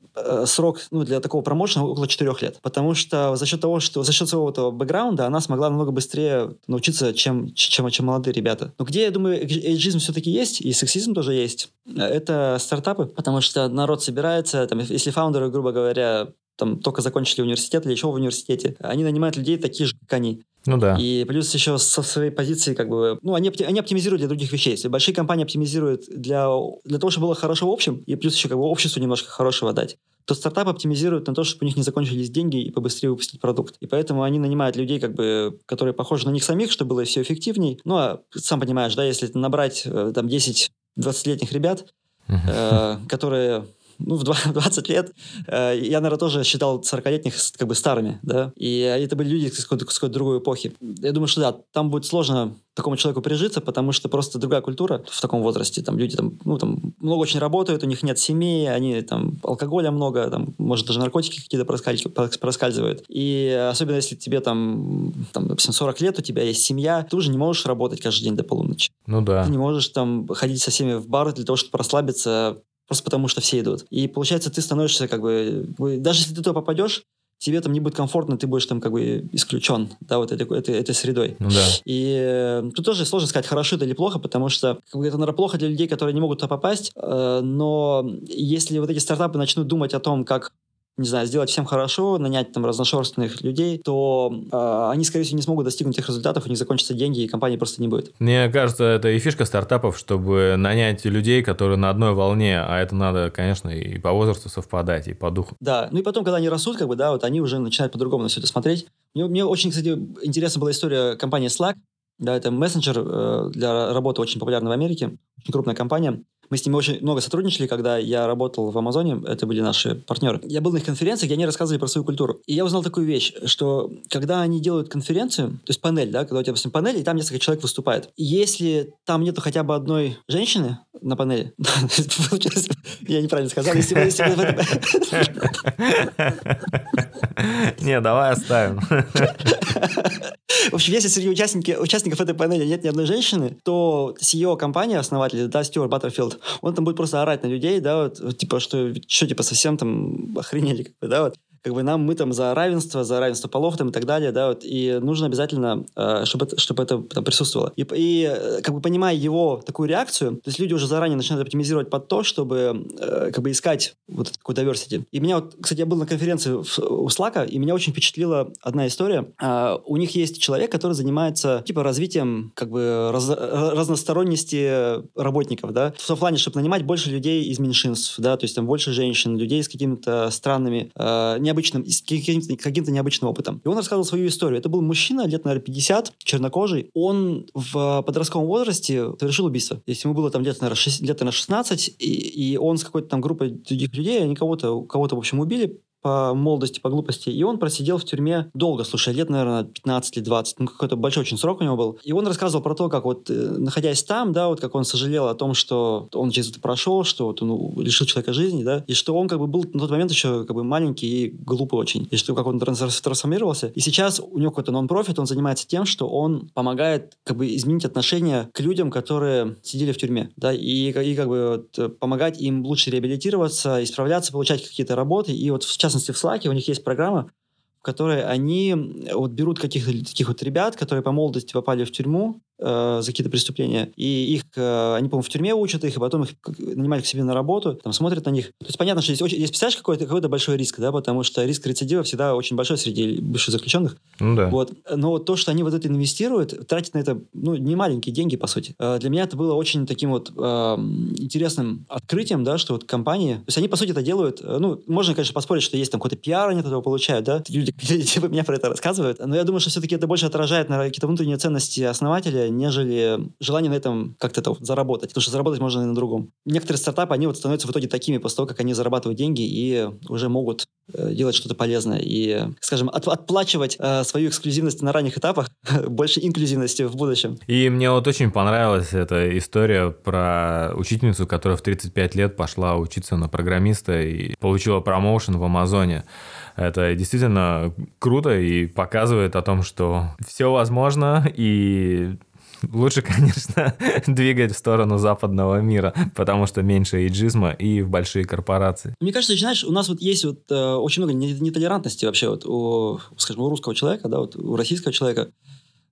срок ну, для такого промоушена около четырех лет. Потому что за счет того, что за счет своего этого бэкграунда она смогла намного быстрее научиться, чем, чем, чем молодые ребята. Но где, я думаю, эйджизм все-таки есть, и сексизм тоже есть, это стартапы, потому что народ собирается, там, если фаундеры, грубо говоря, там только закончили университет или еще в университете, они нанимают людей таких же, как они. Ну да. И плюс еще со своей позиции, как бы, ну, они, они оптимизируют для других вещей. Если большие компании оптимизируют для, для того, чтобы было хорошо в общем, и плюс еще как бы обществу немножко хорошего дать, то стартап оптимизирует на то, чтобы у них не закончились деньги и побыстрее выпустить продукт. И поэтому они нанимают людей, как бы, которые похожи на них самих, чтобы было все эффективней. Ну, а сам понимаешь, да, если набрать э, там 10-20-летних ребят, э, которые ну, в 20 лет, э, я, наверное, тоже считал 40-летних как бы старыми, да, и это были люди с какой-то, какой другой эпохи. Я думаю, что да, там будет сложно такому человеку прижиться, потому что просто другая культура в таком возрасте. Там люди там, ну, там много очень работают, у них нет семей, они там алкоголя много, там, может, даже наркотики какие-то проскальзывают. И особенно если тебе там, там, допустим, 40 лет, у тебя есть семья, ты уже не можешь работать каждый день до полуночи. Ну да. Ты не можешь там ходить со всеми в бар для того, чтобы расслабиться, просто потому что все идут. И получается, ты становишься как бы... Даже если ты туда попадешь, тебе там не будет комфортно, ты будешь там как бы исключен, да, вот этой, этой, этой средой. Ну, да. И э, тут тоже сложно сказать, хорошо это или плохо, потому что как бы, это, наверное, плохо для людей, которые не могут туда попасть, э, но если вот эти стартапы начнут думать о том, как не знаю, сделать всем хорошо, нанять там разношерстных людей, то э, они, скорее всего, не смогут достигнуть тех результатов, у них закончатся деньги, и компании просто не будет. Мне кажется, это и фишка стартапов, чтобы нанять людей, которые на одной волне, а это надо, конечно, и по возрасту совпадать, и по духу. Да, ну и потом, когда они растут, как бы, да, вот они уже начинают по-другому на все это смотреть. Мне, мне очень, кстати, интересна была история компании Slack, да, это мессенджер э, для работы очень популярный в Америке, очень крупная компания. Мы с ними очень много сотрудничали, когда я работал в Амазоне, это были наши партнеры. Я был на их конференциях, где они рассказывали про свою культуру. И я узнал такую вещь, что когда они делают конференцию, то есть панель, да, когда у тебя, допустим, панель, и там несколько человек выступает. Если там нету хотя бы одной женщины на панели, я неправильно сказал, если вы... Не, давай оставим. В общем, если среди участников, участников этой панели нет ни одной женщины, то CEO компании, основатель, да, Стюарт Баттерфилд, он там будет просто орать на людей, да, вот, типа, что, что, типа, совсем там охренели, как бы, да, вот как бы нам, мы там за равенство, за равенство полов там и так далее, да, вот, и нужно обязательно, э, чтобы это, чтобы это там присутствовало. И, и э, как бы понимая его такую реакцию, то есть люди уже заранее начинают оптимизировать под то, чтобы э, как бы искать вот такую diversity. И меня вот, кстати, я был на конференции в, у Slack, и меня очень впечатлила одна история. у них есть человек, который занимается типа развитием как бы раз, разносторонности работников, да, в том плане, чтобы нанимать больше людей из меньшинств, да, то есть там больше женщин, людей с какими-то странными, э, необычным, с каким-то, каким-то необычным опытом. И он рассказывал свою историю. Это был мужчина, лет, наверное, 50, чернокожий. Он в подростковом возрасте совершил убийство. Если ему было там где-то, наверное, лет, наверное, 16, и, и он с какой-то там группой других людей, они кого-то, кого-то, в общем, убили, по молодости, по глупости, и он просидел в тюрьме долго, слушай, лет, наверное, 15 или 20, ну, какой-то большой очень срок у него был. И он рассказывал про то, как вот, э, находясь там, да, вот как он сожалел о том, что он через это прошел, что вот он ну, лишил человека жизни, да, и что он как бы был на тот момент еще как бы маленький и глупый очень, и что как он трансформировался. И сейчас у него какой-то нон-профит, он занимается тем, что он помогает как бы изменить отношение к людям, которые сидели в тюрьме, да, и, и как бы вот, помогать им лучше реабилитироваться, исправляться, получать какие-то работы. И вот в частности в Slack у них есть программа, в которой они вот берут каких-то таких вот ребят, которые по молодости попали в тюрьму, э, за какие-то преступления. И их, э, они, по-моему, в тюрьме учат их, и потом их нанимают к себе на работу, там смотрят на них. То есть понятно, что здесь, очень, здесь представляешь, какой-то, какой-то большой риск, да, потому что риск рецидива всегда очень большой среди бывших заключенных. Ну да. Вот. Но то, что они вот это инвестируют, тратят на это, ну, не маленькие деньги, по сути. Э, для меня это было очень таким вот э, интересным открытием, да, что вот компании, то есть они, по сути, это делают, э, ну, можно, конечно, поспорить, что есть там какой-то пиар, они от этого получают, да, люди, типа меня про это рассказывают, но я думаю, что все-таки это больше отражает, наверное, какие-то внутренние ценности основателя, нежели желание на этом как-то это заработать. Потому что заработать можно и на другом. Некоторые стартапы, они вот становятся в итоге такими после того, как они зарабатывают деньги и уже могут э, делать что-то полезное и, скажем, от, отплачивать э, свою эксклюзивность на ранних этапах больше инклюзивности в будущем. И мне вот очень понравилась эта история про учительницу, которая в 35 лет пошла учиться на программиста и получила промоушен в Амазоне. Это действительно круто и показывает о том, что все возможно, и Лучше, конечно, двигать в сторону западного мира, потому что меньше эйджизма и в большие корпорации. Мне кажется, знаешь, у нас вот есть вот э, очень много нетолерантности вообще вот у, скажем, у русского человека, да, вот у российского человека.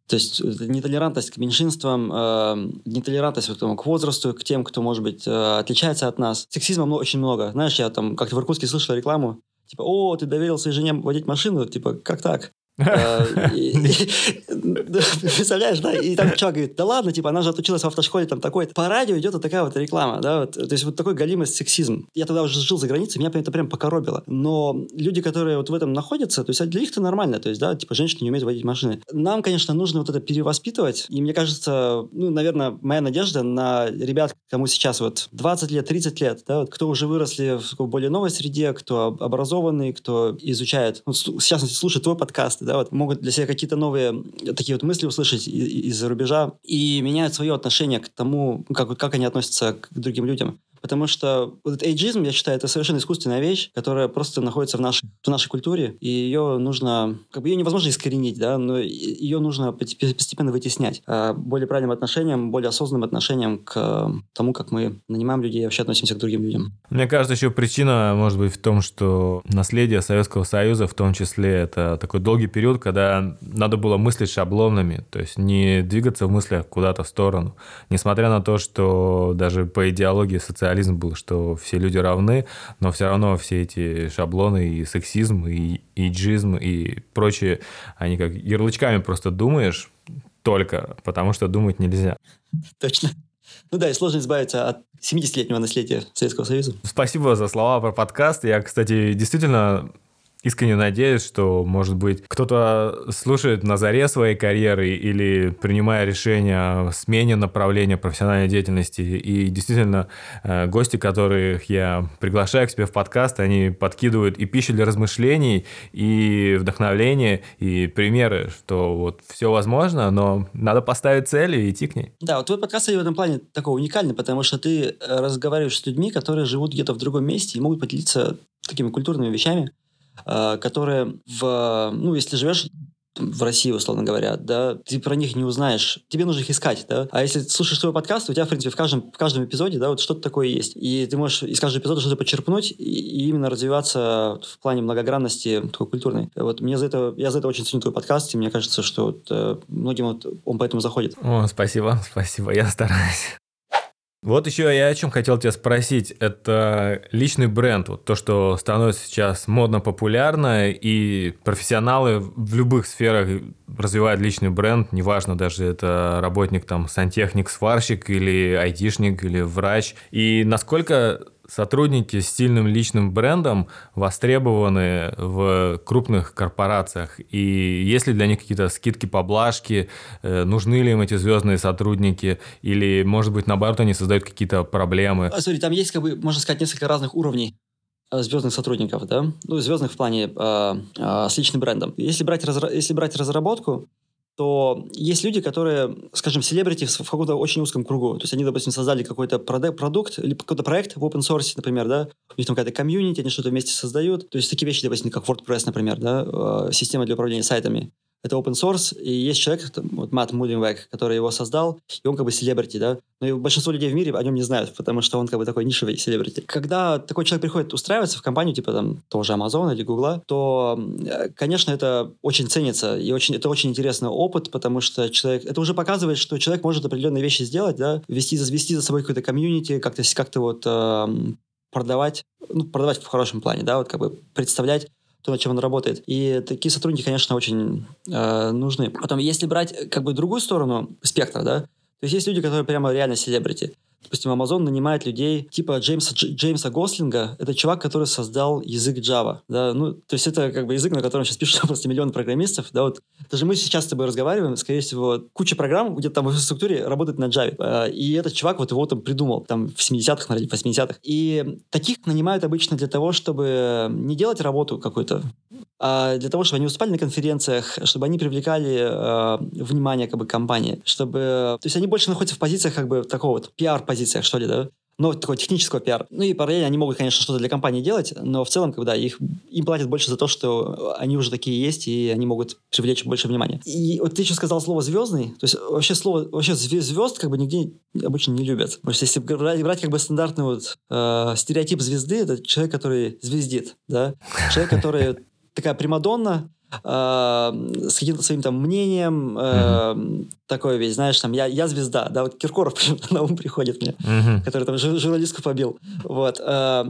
То есть нетолерантность к меньшинствам, э, нетолерантность вот, к возрасту, к тем, кто, может быть, э, отличается от нас. Сексизма много, очень много. Знаешь, я там как-то в Иркутске слышал рекламу, типа, о, ты доверил своей жене водить машину, типа, как так? Э, представляешь, да? И там чувак говорит, да ладно, типа, она же отучилась в автошколе, там такой По радио идет вот такая вот реклама, да? Вот, то есть вот такой галимый сексизм. Я тогда уже жил за границей, меня это прям покоробило. Но люди, которые вот в этом находятся, то есть для них это нормально, то есть, да, типа, женщины не умеют водить машины. Нам, конечно, нужно вот это перевоспитывать, и мне кажется, ну, наверное, моя надежда на ребят, кому сейчас вот 20 лет, 30 лет, да, вот, кто уже выросли в более новой среде, кто образованный, кто изучает, ну, частности, слушает твой подкаст, да, вот могут для себя какие-то новые такие вот мысли услышать из-за рубежа и меняют свое отношение к тому, как, как они относятся к другим людям. Потому что вот этот эйджизм, я считаю, это совершенно искусственная вещь, которая просто находится в нашей, в нашей культуре, и ее нужно, как бы ее невозможно искоренить, да, но ее нужно постепенно вытеснять а более правильным отношением, более осознанным отношением к тому, как мы нанимаем людей и вообще относимся к другим людям. Мне кажется, еще причина может быть в том, что наследие Советского Союза, в том числе, это такой долгий период, когда надо было мыслить шаблонами, то есть не двигаться в мыслях куда-то в сторону. Несмотря на то, что даже по идеологии социальной социализм был, что все люди равны, но все равно все эти шаблоны и сексизм, и иджизм, и прочие, они как ярлычками просто думаешь только, потому что думать нельзя. Точно. Ну да, и сложно избавиться от 70-летнего наследия Советского Союза. Спасибо за слова про подкаст. Я, кстати, действительно искренне надеюсь, что, может быть, кто-то слушает на заре своей карьеры или принимая решение о смене направления профессиональной деятельности. И действительно, э, гости, которых я приглашаю к себе в подкаст, они подкидывают и пищу для размышлений, и вдохновление, и примеры, что вот все возможно, но надо поставить цель и идти к ней. Да, вот твой подкаст в этом плане такой уникальный, потому что ты разговариваешь с людьми, которые живут где-то в другом месте и могут поделиться такими культурными вещами, Э, которые в, ну, если живешь в России, условно говоря, да, ты про них не узнаешь. Тебе нужно их искать, да. А если слушаешь свой подкаст, у тебя, в принципе, в каждом, в каждом эпизоде, да, вот что-то такое есть. И ты можешь из каждого эпизода что-то почерпнуть и, и именно развиваться в плане многогранности такой культурной. Вот мне за это, я за это очень ценю твой подкаст, и мне кажется, что вот, э, многим вот он поэтому заходит. О, спасибо, спасибо, я стараюсь. Вот еще я о чем хотел тебя спросить. Это личный бренд. Вот то, что становится сейчас модно популярно, и профессионалы в любых сферах развивают личный бренд. Неважно, даже это работник, там, сантехник, сварщик, или айтишник, или врач. И насколько сотрудники с сильным личным брендом востребованы в крупных корпорациях? И есть ли для них какие-то скидки, поблажки? Э, нужны ли им эти звездные сотрудники? Или, может быть, наоборот, они создают какие-то проблемы? А, смотри, там есть, как бы, можно сказать, несколько разных уровней звездных сотрудников, да, ну, звездных в плане э, э, с личным брендом. Если брать, разра- если брать разработку, то есть люди, которые, скажем, селебрити в каком-то очень узком кругу. То есть они, допустим, создали какой-то продукт или какой-то проект в open source, например, да, у них там какая-то комьюнити, они что-то вместе создают. То есть такие вещи, допустим, как WordPress, например, да, э, система для управления сайтами это open source, и есть человек, вот Мат Мулинвек, который его создал, и он как бы селебрити, да, но и большинство людей в мире о нем не знают, потому что он как бы такой нишевый селебрити. Когда такой человек приходит устраиваться в компанию, типа там тоже Amazon или Google, то, конечно, это очень ценится, и очень, это очень интересный опыт, потому что человек, это уже показывает, что человек может определенные вещи сделать, да, вести, вести за собой какой-то комьюнити, как-то как вот э, продавать, ну, продавать в хорошем плане, да, вот как бы представлять то, над чем он работает. И такие сотрудники, конечно, очень э, нужны. Потом, если брать как бы другую сторону спектра, да, то есть есть люди, которые прямо реально селебрити. Допустим, Amazon нанимает людей типа Джеймса, Джеймса Гослинга. Это чувак, который создал язык Java. Да? Ну, то есть это как бы язык, на котором сейчас пишут просто миллион программистов. Да? Вот. Даже мы сейчас с тобой разговариваем, скорее всего, куча программ где-то там в инфраструктуре работает на Java. А, и этот чувак вот его там придумал, там в 70-х, наверное, 80-х. И таких нанимают обычно для того, чтобы не делать работу какую-то, а для того, чтобы они выступали на конференциях, чтобы они привлекали э, внимание как бы компании, чтобы... То есть они больше находятся в позициях как бы такого вот пиар-позициях, что ли, да? ну, такой технического пиар. Ну и параллельно они могут, конечно, что-то для компании делать, но в целом, когда их, им платят больше за то, что они уже такие есть, и они могут привлечь больше внимания. И вот ты еще сказал слово «звездный», то есть вообще слово, вообще звезд как бы нигде обычно не любят. Потому что если брать, брать как бы стандартный вот э, стереотип звезды, это человек, который звездит, да? Человек, который такая примадонна, с каким-то своим там мнением, э, mm-hmm. такой весь, знаешь, там, я, я звезда, да, вот Киркоров на ум приходит мне, mm-hmm. который там журналистку побил, вот, э,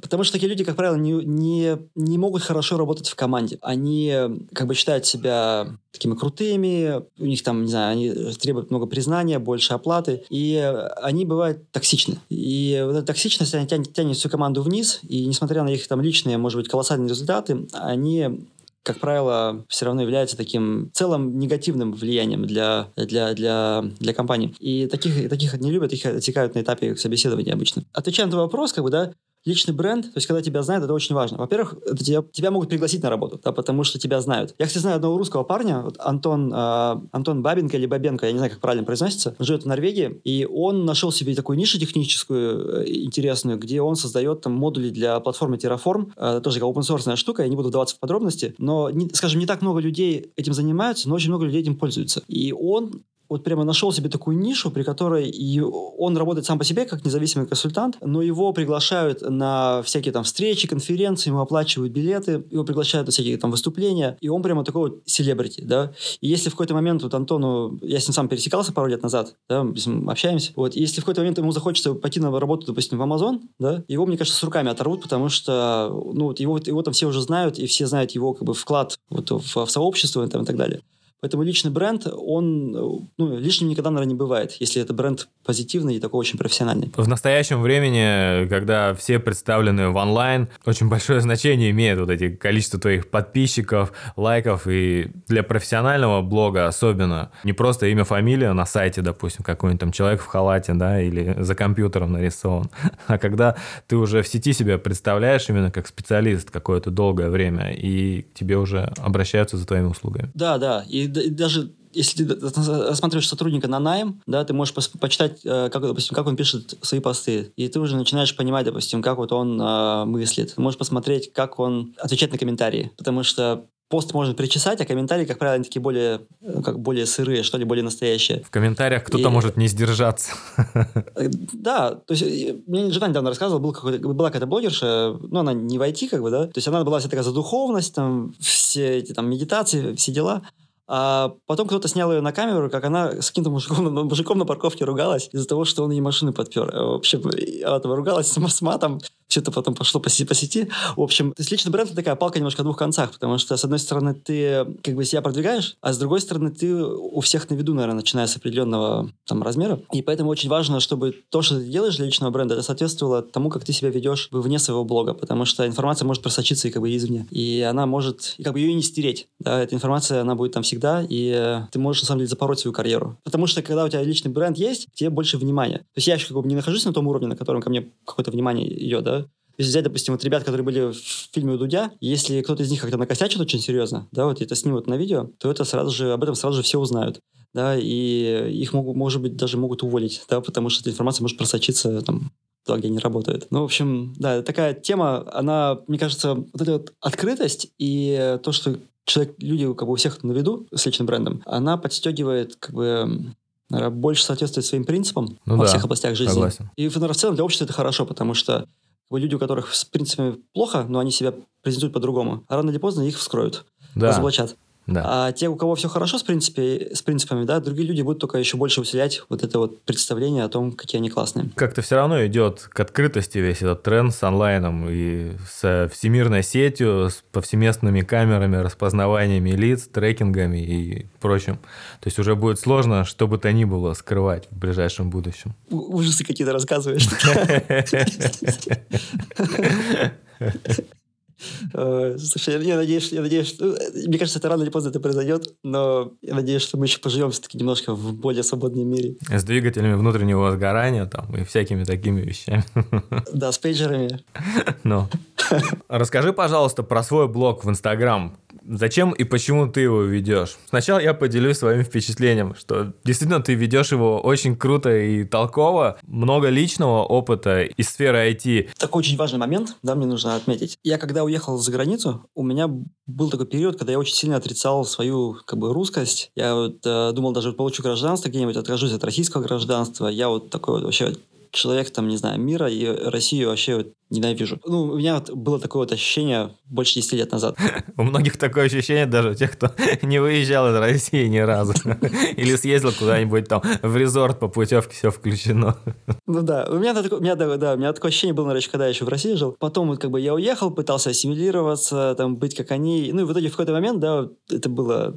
потому что такие люди, как правило, не, не, не могут хорошо работать в команде, они как бы считают себя такими крутыми, у них там, не знаю, они требуют много признания, больше оплаты, и они бывают токсичны, и вот эта токсичность, она тянет, тянет всю команду вниз, и несмотря на их там личные, может быть, колоссальные результаты, они как правило, все равно является таким целым негативным влиянием для, для, для, для компании. И таких, таких не любят, их отсекают на этапе собеседования обычно. Отвечая на твой вопрос, как бы, да, личный бренд, то есть когда тебя знают, это очень важно. Во-первых, это тебя, тебя могут пригласить на работу, да, потому что тебя знают. Я, кстати, знаю одного русского парня, вот Антон, э, Антон Бабенко или Бабенко, я не знаю, как правильно произносится, он живет в Норвегии, и он нашел себе такую нишу техническую э, интересную, где он создает там модули для платформы Terraform, э, тоже как open source штука, я не буду вдаваться в подробности, но, не, скажем, не так много людей этим занимаются, но очень много людей этим пользуются. И он вот прямо нашел себе такую нишу, при которой и он работает сам по себе как независимый консультант, но его приглашают на всякие там встречи, конференции, ему оплачивают билеты, его приглашают на всякие там выступления, и он прямо такой вот селебрити, да. И если в какой-то момент вот Антону, я с ним сам пересекался пару лет назад, да, общаемся, вот, и если в какой-то момент ему захочется пойти на работу, допустим, в Amazon, да, его, мне кажется, с руками оторвут, потому что, ну, вот его, его там все уже знают, и все знают его как бы вклад вот в, в сообщество там, и так далее. Поэтому личный бренд, он ну, лишним никогда, наверное, не бывает, если это бренд позитивный и такой очень профессиональный. В настоящем времени, когда все представлены в онлайн, очень большое значение имеет вот эти количество твоих подписчиков, лайков, и для профессионального блога особенно. Не просто имя, фамилия на сайте, допустим, какой-нибудь там человек в халате, да, или за компьютером нарисован, а когда ты уже в сети себя представляешь именно как специалист какое-то долгое время, и к тебе уже обращаются за твоими услугами. Да, да, и и даже если ты рассматриваешь сотрудника на найм, да, ты можешь почитать, э, как, допустим, как он пишет свои посты, и ты уже начинаешь понимать, допустим, как вот он э, мыслит. Ты можешь посмотреть, как он отвечает на комментарии, потому что пост можно причесать, а комментарии, как правило, они такие более, э, как более сырые, что ли, более настоящие. В комментариях кто-то и... может не сдержаться. Да, то есть мне жена недавно рассказывала, был была какая-то блогерша, ну, она не в IT, как бы, да, то есть она была вся такая за духовность, там, все эти там медитации, все дела, а потом кто-то снял ее на камеру, как она с каким-то мужиком, мужиком на парковке ругалась из-за того, что он ей машины подпер. В общем, она там ругалась с матом, все это потом пошло по, по сети. В общем, то есть личный бренд — это такая палка немножко о двух концах, потому что, с одной стороны, ты как бы себя продвигаешь, а с другой стороны, ты у всех на виду, наверное, начиная с определенного там размера. И поэтому очень важно, чтобы то, что ты делаешь для личного бренда, это соответствовало тому, как ты себя ведешь вне своего блога, потому что информация может просочиться и как бы извне. И она может, и как бы ее не стереть. Да, эта информация, она будет там всегда, и ты можешь, на самом деле, запороть свою карьеру. Потому что, когда у тебя личный бренд есть, тебе больше внимания. То есть я еще как бы не нахожусь на том уровне, на котором ко мне какое-то внимание идет, да, Если взять, допустим, вот ребят, которые были в фильме у Дудя, если кто-то из них как-то накосячит очень серьезно, да, вот это снимут на видео, то это сразу же, об этом сразу же все узнают да, и их могут, может быть, даже могут уволить, да, потому что эта информация может просочиться там туда, где они работают. Ну, в общем, да, такая тема, она, мне кажется, вот эта вот открытость и то, что человек, люди как бы у всех на виду с личным брендом, она подстегивает как бы наверное, больше соответствует своим принципам ну во да, всех областях жизни. Согласен. И наверное, в целом для общества это хорошо, потому что люди, у которых с принципами плохо, но они себя презентуют по-другому, а рано или поздно их вскроют, да. разоблачат. Да. А те, у кого все хорошо с, принципе, с принципами, да, другие люди будут только еще больше усилять вот это вот представление о том, какие они классные. Как-то все равно идет к открытости весь этот тренд с онлайном и с всемирной сетью, с повсеместными камерами, распознаваниями лиц, трекингами и прочим. То есть уже будет сложно, что бы то ни было, скрывать в ближайшем будущем. Ужасы какие-то рассказываешь. Э, слушай, я надеюсь, я надеюсь, что... Э, мне кажется, это рано или поздно это произойдет, но я надеюсь, что мы еще поживем все-таки немножко в более свободном мире. С двигателями внутреннего сгорания там и всякими такими вещами. Да, с пейджерами. Ну. Расскажи, пожалуйста, про свой блог в Инстаграм. Зачем и почему ты его ведешь? Сначала я поделюсь своим впечатлением, что действительно ты ведешь его очень круто и толково, много личного опыта из сферы IT. Такой очень важный момент, да, мне нужно отметить. Я когда уехал за границу, у меня был такой период, когда я очень сильно отрицал свою как бы русскость. Я вот э, думал даже получу гражданство где-нибудь, откажусь от российского гражданства. Я вот такой вот вообще человек, там, не знаю, мира, и Россию вообще вот ненавижу. Ну, у меня вот было такое вот ощущение больше 10 лет назад. У многих такое ощущение, даже у тех, кто не выезжал из России ни разу. Или съездил куда-нибудь там в резорт по путевке, все включено. Ну да, у меня, у меня, да, да, у меня такое ощущение было, наверное, когда я еще в России жил. Потом вот как бы я уехал, пытался ассимилироваться, там, быть как они. Ну и в итоге в какой-то момент, да, это было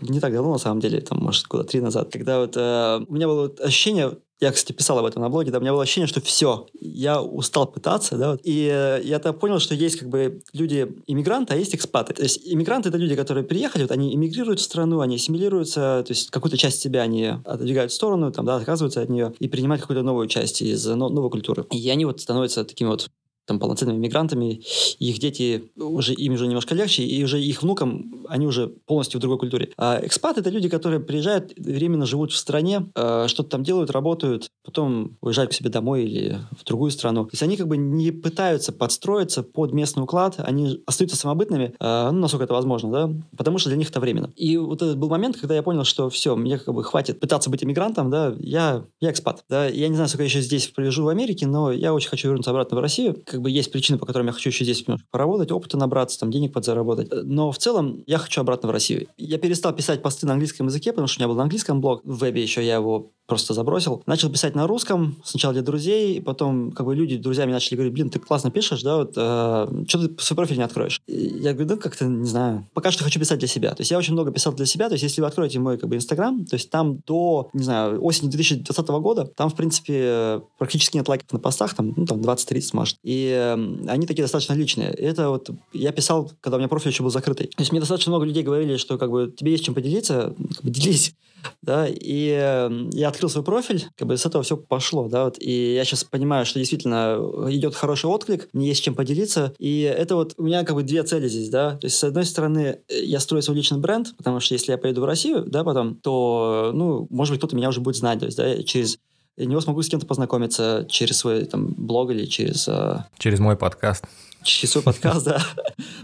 не так давно, на самом деле, там, может, года три назад, когда вот э, у меня было вот ощущение, я, кстати, писал об этом на блоге, да, у меня было ощущение, что все, я устал пытаться, да, вот, и э, я-то понял, что есть как бы люди-иммигранты, а есть экспаты. То есть иммигранты — это люди, которые приехали, вот они эмигрируют в страну, они ассимилируются, то есть какую-то часть себя они отодвигают в сторону, там, да, отказываются от нее и принимают какую-то новую часть из новой культуры. И они вот становятся такими вот там, полноценными мигрантами, их дети, уже, им уже немножко легче, и уже их внукам, они уже полностью в другой культуре. А экспаты — это люди, которые приезжают, временно живут в стране, э, что-то там делают, работают, потом уезжают к себе домой или в другую страну. То есть они как бы не пытаются подстроиться под местный уклад, они остаются самобытными, э, ну, насколько это возможно, да, потому что для них это временно. И вот этот был момент, когда я понял, что все, мне как бы хватит пытаться быть иммигрантом, да, я, я экспат, да, я не знаю, сколько я еще здесь провяжу в Америке, но я очень хочу вернуться обратно в Россию, как бы есть причины, по которым я хочу еще здесь немножко поработать, опыта набраться, там, денег подзаработать. Но в целом я хочу обратно в Россию. Я перестал писать посты на английском языке, потому что у меня был на английском блог. В вебе еще я его просто забросил. Начал писать на русском, сначала для друзей, потом как бы люди, друзья мне начали говорить, блин, ты классно пишешь, да, вот, э, что ты свой профиль не откроешь? И я говорю, да, как-то, не знаю, пока что хочу писать для себя. То есть я очень много писал для себя, то есть если вы откроете мой как бы Инстаграм, то есть там до, не знаю, осени 2020 года, там, в принципе, практически нет лайков на постах, там, ну, там 20-30, может. И э, они такие достаточно личные. И это вот я писал, когда у меня профиль еще был закрытый. То есть мне достаточно много людей говорили, что как бы тебе есть чем поделиться, как бы делись да, и э, я открыл свой профиль, как бы с этого все пошло, да, вот, и я сейчас понимаю, что действительно идет хороший отклик, мне есть чем поделиться, и это вот у меня как бы две цели здесь, да, то есть с одной стороны я строю свой личный бренд, потому что если я поеду в Россию, да, потом, то, ну, может быть, кто-то меня уже будет знать, то есть, да, через него смогу с кем-то познакомиться через свой там блог или через... Э... Через мой подкаст часовой подкаст, да.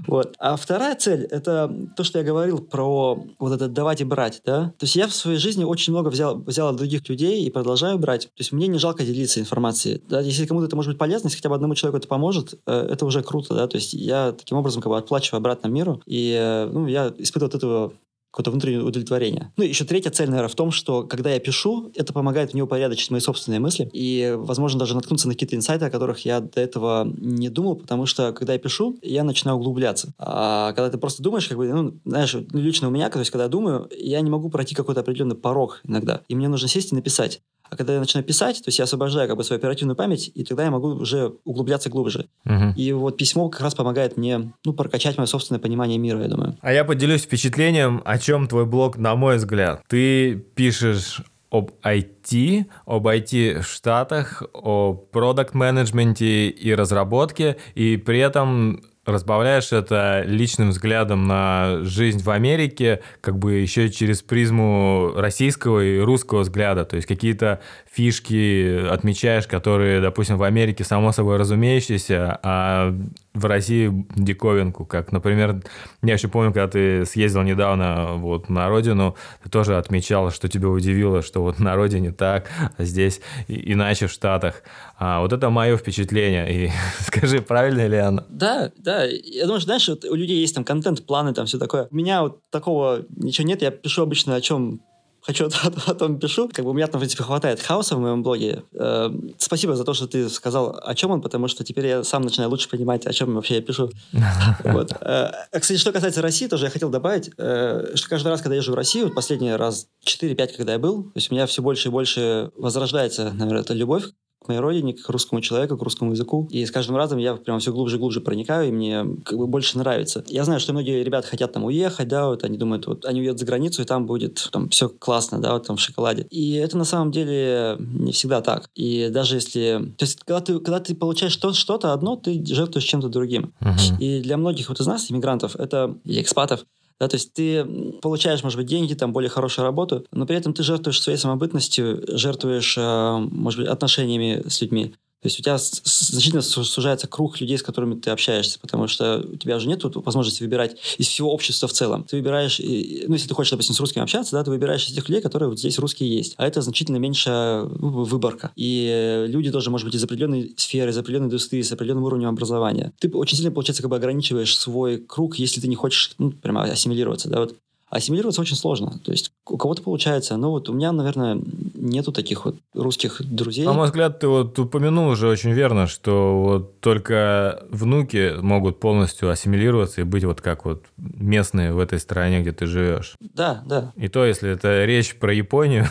Вот. А вторая цель — это то, что я говорил про вот это давать и брать, да. То есть я в своей жизни очень много взял, взял от других людей и продолжаю брать. То есть мне не жалко делиться информацией. Да? Если кому-то это может быть полезно, если хотя бы одному человеку это поможет, э, это уже круто, да. То есть я таким образом как бы отплачиваю обратно миру, и э, ну, я испытываю от этого какое-то внутреннее удовлетворение. Ну, еще третья цель, наверное, в том, что когда я пишу, это помогает мне упорядочить мои собственные мысли и, возможно, даже наткнуться на какие-то инсайты, о которых я до этого не думал, потому что, когда я пишу, я начинаю углубляться. А когда ты просто думаешь, как бы, ну, знаешь, лично у меня, то есть, когда я думаю, я не могу пройти какой-то определенный порог иногда, и мне нужно сесть и написать. А когда я начинаю писать, то есть я освобождаю как бы свою оперативную память, и тогда я могу уже углубляться глубже. Угу. И вот письмо как раз помогает мне, ну, прокачать мое собственное понимание мира, я думаю. А я поделюсь впечатлением, о чем твой блог, на мой взгляд. Ты пишешь об IT, об IT в Штатах, о продукт-менеджменте и разработке, и при этом разбавляешь это личным взглядом на жизнь в Америке, как бы еще через призму российского и русского взгляда, то есть какие-то фишки отмечаешь, которые, допустим, в Америке само собой разумеющиеся, а в России диковинку, как, например, я еще помню, когда ты съездил недавно вот на родину, ты тоже отмечал, что тебя удивило, что вот на родине так, а здесь иначе в Штатах. А вот это мое впечатление. И скажи, правильно ли оно? Да, да. Я думаю, что, знаешь, вот у людей есть там контент, планы, там все такое. У меня вот такого ничего нет. Я пишу обычно о чем хочу о, о том пишу. Как бы у меня там, в принципе, хватает хаоса в моем блоге. Э, спасибо за то, что ты сказал, о чем он, потому что теперь я сам начинаю лучше понимать, о чем вообще я пишу. Вот. Э, кстати, что касается России, тоже я хотел добавить, э, что каждый раз, когда я езжу в Россию, последний раз 4-5, когда я был, то есть у меня все больше и больше возрождается, наверное, эта любовь к моей родине, к русскому человеку, к русскому языку. И с каждым разом я прям все глубже и глубже проникаю, и мне как бы больше нравится. Я знаю, что многие ребята хотят там уехать, да, вот они думают, вот они уедут за границу, и там будет там все классно, да, вот там в шоколаде. И это на самом деле не всегда так. И даже если... То есть, когда ты, когда ты получаешь что-то одно, ты жертвуешь чем-то другим. Uh-huh. И для многих вот из нас, иммигрантов, это или экспатов, да, то есть ты получаешь, может быть, деньги, там, более хорошую работу, но при этом ты жертвуешь своей самобытностью, жертвуешь, э, может быть, отношениями с людьми. То есть у тебя значительно сужается круг людей, с которыми ты общаешься, потому что у тебя же нет возможности выбирать из всего общества в целом. Ты выбираешь, ну, если ты хочешь, допустим, с русским общаться, да, ты выбираешь из тех людей, которые вот здесь русские есть. А это значительно меньше ну, выборка. И люди тоже, может быть, из определенной сферы, из определенной индустрии, с определенным уровнем образования. Ты очень сильно, получается, как бы ограничиваешь свой круг, если ты не хочешь, ну, прямо ассимилироваться, да, вот ассимилироваться очень сложно. То есть у кого-то получается, но вот у меня, наверное, нету таких вот русских друзей. На мой взгляд, ты вот упомянул уже очень верно, что вот только внуки могут полностью ассимилироваться и быть вот как вот местные в этой стране, где ты живешь. Да, да. И то, если это речь про Японию,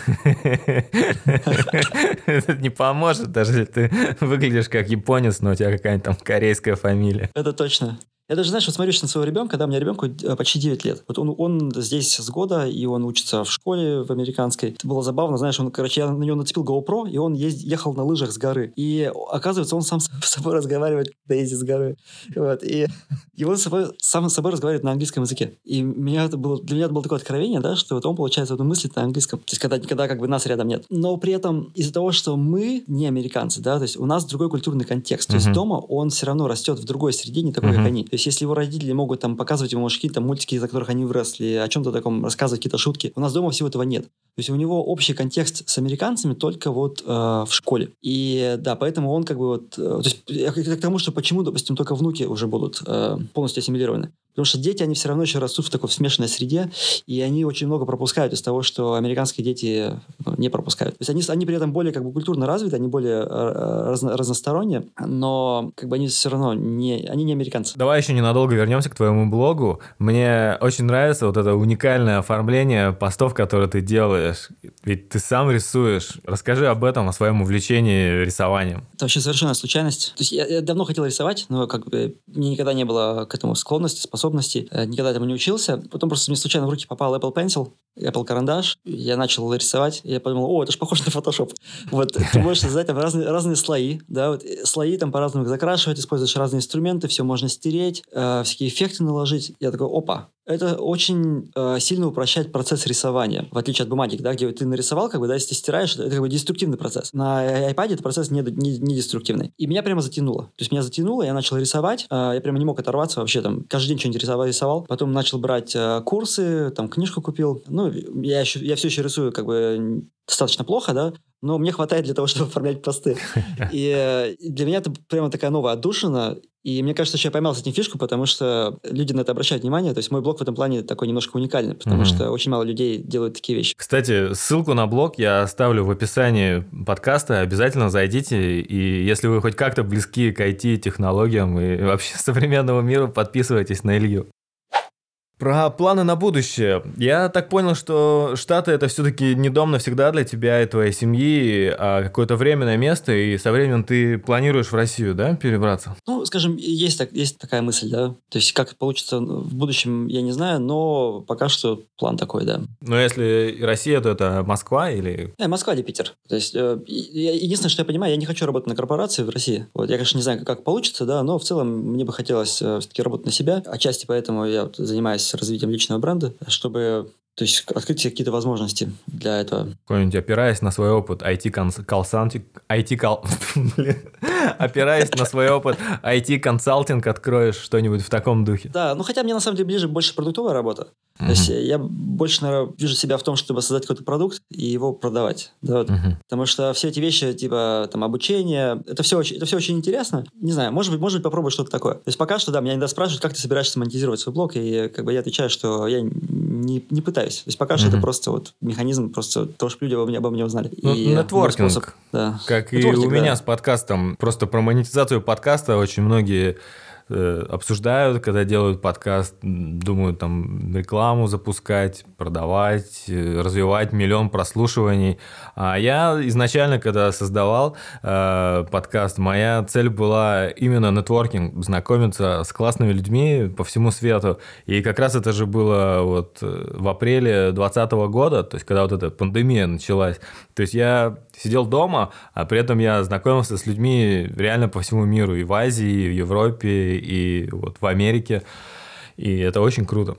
это не поможет, даже если ты выглядишь как японец, но у тебя какая-нибудь там корейская фамилия. Это точно. Я даже, знаешь, вот смотрю на своего ребенка, когда у меня ребенку э, почти 9 лет. Вот он, он здесь с года, и он учится в школе в американской. Это было забавно, знаешь, он, короче, я на него нацепил GoPro, и он езд, ехал на лыжах с горы. И оказывается, он сам с собой разговаривает, когда ездит с горы. Вот, и, и он с собой, сам с собой разговаривает на английском языке. И меня это было, для меня это было такое откровение, да, что вот он, получается, вот он мыслит на английском. То есть, когда, когда как бы нас рядом нет. Но при этом из-за того, что мы не американцы, да, то есть у нас другой культурный контекст. То есть дома он все равно растет в другой среде, не такой, uh-huh. как они. То есть если его родители могут там показывать ему, какие-то мультики, из-за которых они выросли, о чем-то таком рассказывать, какие-то шутки, у нас дома всего этого нет. То есть у него общий контекст с американцами только вот э, в школе. И да, поэтому он как бы вот... Э, то есть я к тому, что почему, допустим, только внуки уже будут э, полностью ассимилированы. Потому что дети, они все равно еще растут в такой смешанной среде, и они очень много пропускают из того, что американские дети ну, не пропускают. То есть они, они при этом более как бы культурно развиты, они более э, разно, разносторонние, но как бы они все равно не, они не американцы. Давай еще ненадолго вернемся к твоему блогу. Мне очень нравится вот это уникальное оформление постов, которые ты делаешь. Ведь ты сам рисуешь. Расскажи об этом, о своем увлечении рисованием. Это вообще совершенно случайность. То есть я, я давно хотел рисовать, но как бы мне никогда не было к этому склонности, способности способностей, э, никогда этому не учился. Потом просто мне случайно в руки попал Apple Pencil, Apple карандаш, я начал рисовать, я подумал, о, это же похоже на Photoshop. Вот, ты можешь создать там разные, разные слои, да, вот, э, слои там по-разному закрашивать, используешь разные инструменты, все можно стереть, э, всякие эффекты наложить. Я такой, опа, это очень э, сильно упрощает процесс рисования, в отличие от бумаги, да, где ты нарисовал, как бы, да, если ты стираешь, это, как бы деструктивный процесс. На iPad это процесс не, не, не деструктивный. И меня прямо затянуло. То есть меня затянуло, я начал рисовать, э, я прямо не мог оторваться вообще, там, каждый день что-нибудь рисовал, рисовал. Потом начал брать э, курсы, там, книжку купил. Ну, я, еще, я все еще рисую, как бы, достаточно плохо, да, но мне хватает для того, чтобы оформлять посты. И э, для меня это прямо такая новая отдушина, и мне кажется, что я поймал с этим фишку, потому что люди на это обращают внимание. То есть мой блог в этом плане такой немножко уникальный, потому mm-hmm. что очень мало людей делают такие вещи. Кстати, ссылку на блог я оставлю в описании подкаста. Обязательно зайдите. И если вы хоть как-то близки к IT, технологиям и вообще современному миру, подписывайтесь на Илью. Про планы на будущее. Я так понял, что Штаты это все-таки не дом навсегда для тебя и твоей семьи, а какое-то временное место, и со временем ты планируешь в Россию, да, перебраться? Ну, скажем, есть, так, есть такая мысль, да. То есть, как получится в будущем, я не знаю, но пока что план такой, да. Но если Россия, то это Москва или... Э, Москва или Питер. То есть, э, единственное, что я понимаю, я не хочу работать на корпорации в России. Вот, я, конечно, не знаю, как получится, да, но в целом мне бы хотелось э, все-таки работать на себя. Отчасти поэтому я занимаюсь занимаюсь развитием личного бренда, чтобы то есть открыть себе какие-то возможности для этого. Какой-нибудь опираясь на свой опыт IT-консалтинг, IT опираясь на свой опыт IT-консалтинг, откроешь что-нибудь в таком духе. Да, ну хотя мне на самом деле ближе больше продуктовая работа. Mm-hmm. То есть я больше, наверное, вижу себя в том, чтобы создать какой-то продукт и его продавать. Да, вот. mm-hmm. Потому что все эти вещи, типа там обучение, это все, очень, это все очень интересно. Не знаю, может быть, может быть, попробовать что-то такое. То есть пока что, да, меня иногда спрашивают, как ты собираешься монетизировать свой блог, и как бы я отвечаю, что я не, не пытаюсь. То есть пока mm-hmm. что это просто вот механизм, просто то, что люди обо мне, обо мне узнали. Ну, и нетворкинг, способ, да. как нетворкинг, и у да. меня с подкастом. Просто про монетизацию подкаста очень многие Э, обсуждают, когда делают подкаст, думают там рекламу запускать, продавать, э, развивать миллион прослушиваний. А я изначально, когда создавал э, подкаст, моя цель была именно нетворкинг, знакомиться с классными людьми по всему свету. И как раз это же было вот э, в апреле 2020 года, то есть когда вот эта пандемия началась. То есть я сидел дома, а при этом я знакомился с людьми реально по всему миру, и в Азии, и в Европе, и вот в Америке. И это очень круто.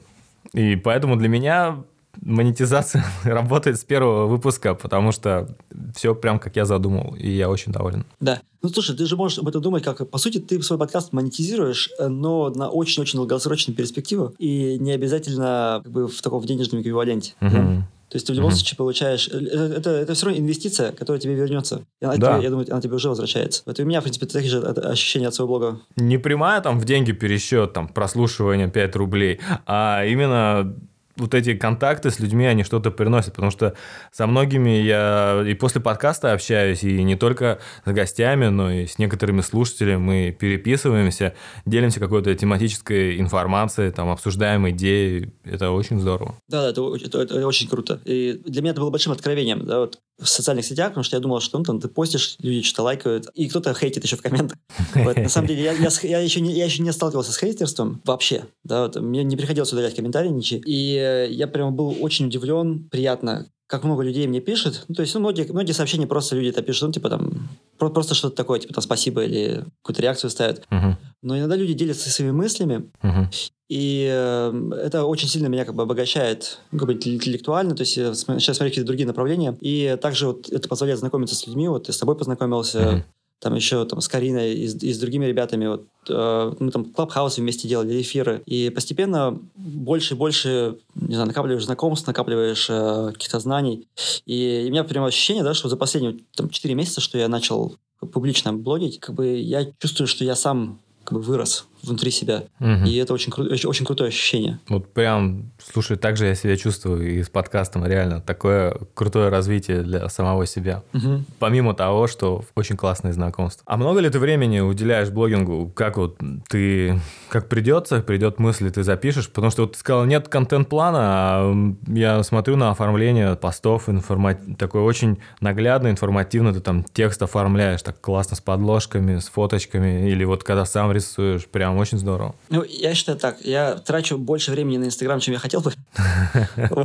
И поэтому для меня монетизация работает с первого выпуска, потому что все прям как я задумал, и я очень доволен. Да. Ну, слушай, ты же можешь об этом думать, как, по сути, ты свой подкаст монетизируешь, но на очень-очень долгосрочную перспективу, и не обязательно как бы в таком в денежном эквиваленте. Uh-huh. Да? То есть ты в любом mm-hmm. случае получаешь... Э, это, это все равно инвестиция, которая тебе вернется. И она да. тебе, я думаю, она тебе уже возвращается. Вот и у меня, в принципе, такие же ощущения от своего блога. Не прямая там в деньги пересчет, там, прослушивание 5 рублей, а именно вот эти контакты с людьми, они что-то приносят, потому что со многими я и после подкаста общаюсь, и не только с гостями, но и с некоторыми слушателями мы переписываемся, делимся какой-то тематической информацией, там, обсуждаем идеи, это очень здорово. Да, да, это, это, это очень круто. И для меня это было большим откровением, да, вот в социальных сетях, потому что я думал, что ну, там ты постишь, люди что-то лайкают, и кто-то хейтит еще в комментах. Вот, на самом деле, я, я, я, еще не, я еще не сталкивался с хейтерством вообще. Да, вот, мне не приходилось удалять комментарии ничьи. И я прямо был очень удивлен, приятно, как много людей мне пишет. Ну, то есть, ну, многие, многие сообщения просто люди это пишут, ну, типа там, просто что-то такое, типа там спасибо или какую-то реакцию ставят. Uh-huh. Но иногда люди делятся своими мыслями, uh-huh. и э, это очень сильно меня как бы обогащает ну, как бы интеллектуально, то есть я сейчас смотрю какие-то другие направления, и также вот это позволяет знакомиться с людьми, вот я с тобой познакомился, uh-huh там еще там с Кариной и с, и с другими ребятами. Вот, э, мы там Клабхаус вместе делали, эфиры. И постепенно больше и больше, не знаю, накапливаешь знакомств, накапливаешь э, каких-то знаний. И, и у меня прямо ощущение, да, что за последние там, 4 месяца, что я начал публично блогить, как бы я чувствую, что я сам как бы вырос внутри себя. Угу. И это очень, кру- очень, очень крутое ощущение. Вот прям, слушай, так же я себя чувствую и с подкастом, реально. Такое крутое развитие для самого себя. Угу. Помимо того, что очень классные знакомства. А много ли ты времени уделяешь блогингу? Как вот ты, как придется, придет мысль, ты запишешь? Потому что вот ты сказал, нет контент-плана, а я смотрю на оформление постов, информа... такой очень наглядно, информативно, ты там текст оформляешь так классно с подложками, с фоточками, или вот когда сам рисуешь, прям Прям очень здорово. Ну, я считаю так. Я трачу больше времени на Инстаграм, чем я хотел бы.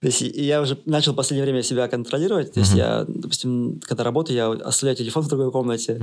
То есть я уже начал в последнее время себя контролировать. То есть я, допустим, когда работаю, я оставляю телефон в другой комнате.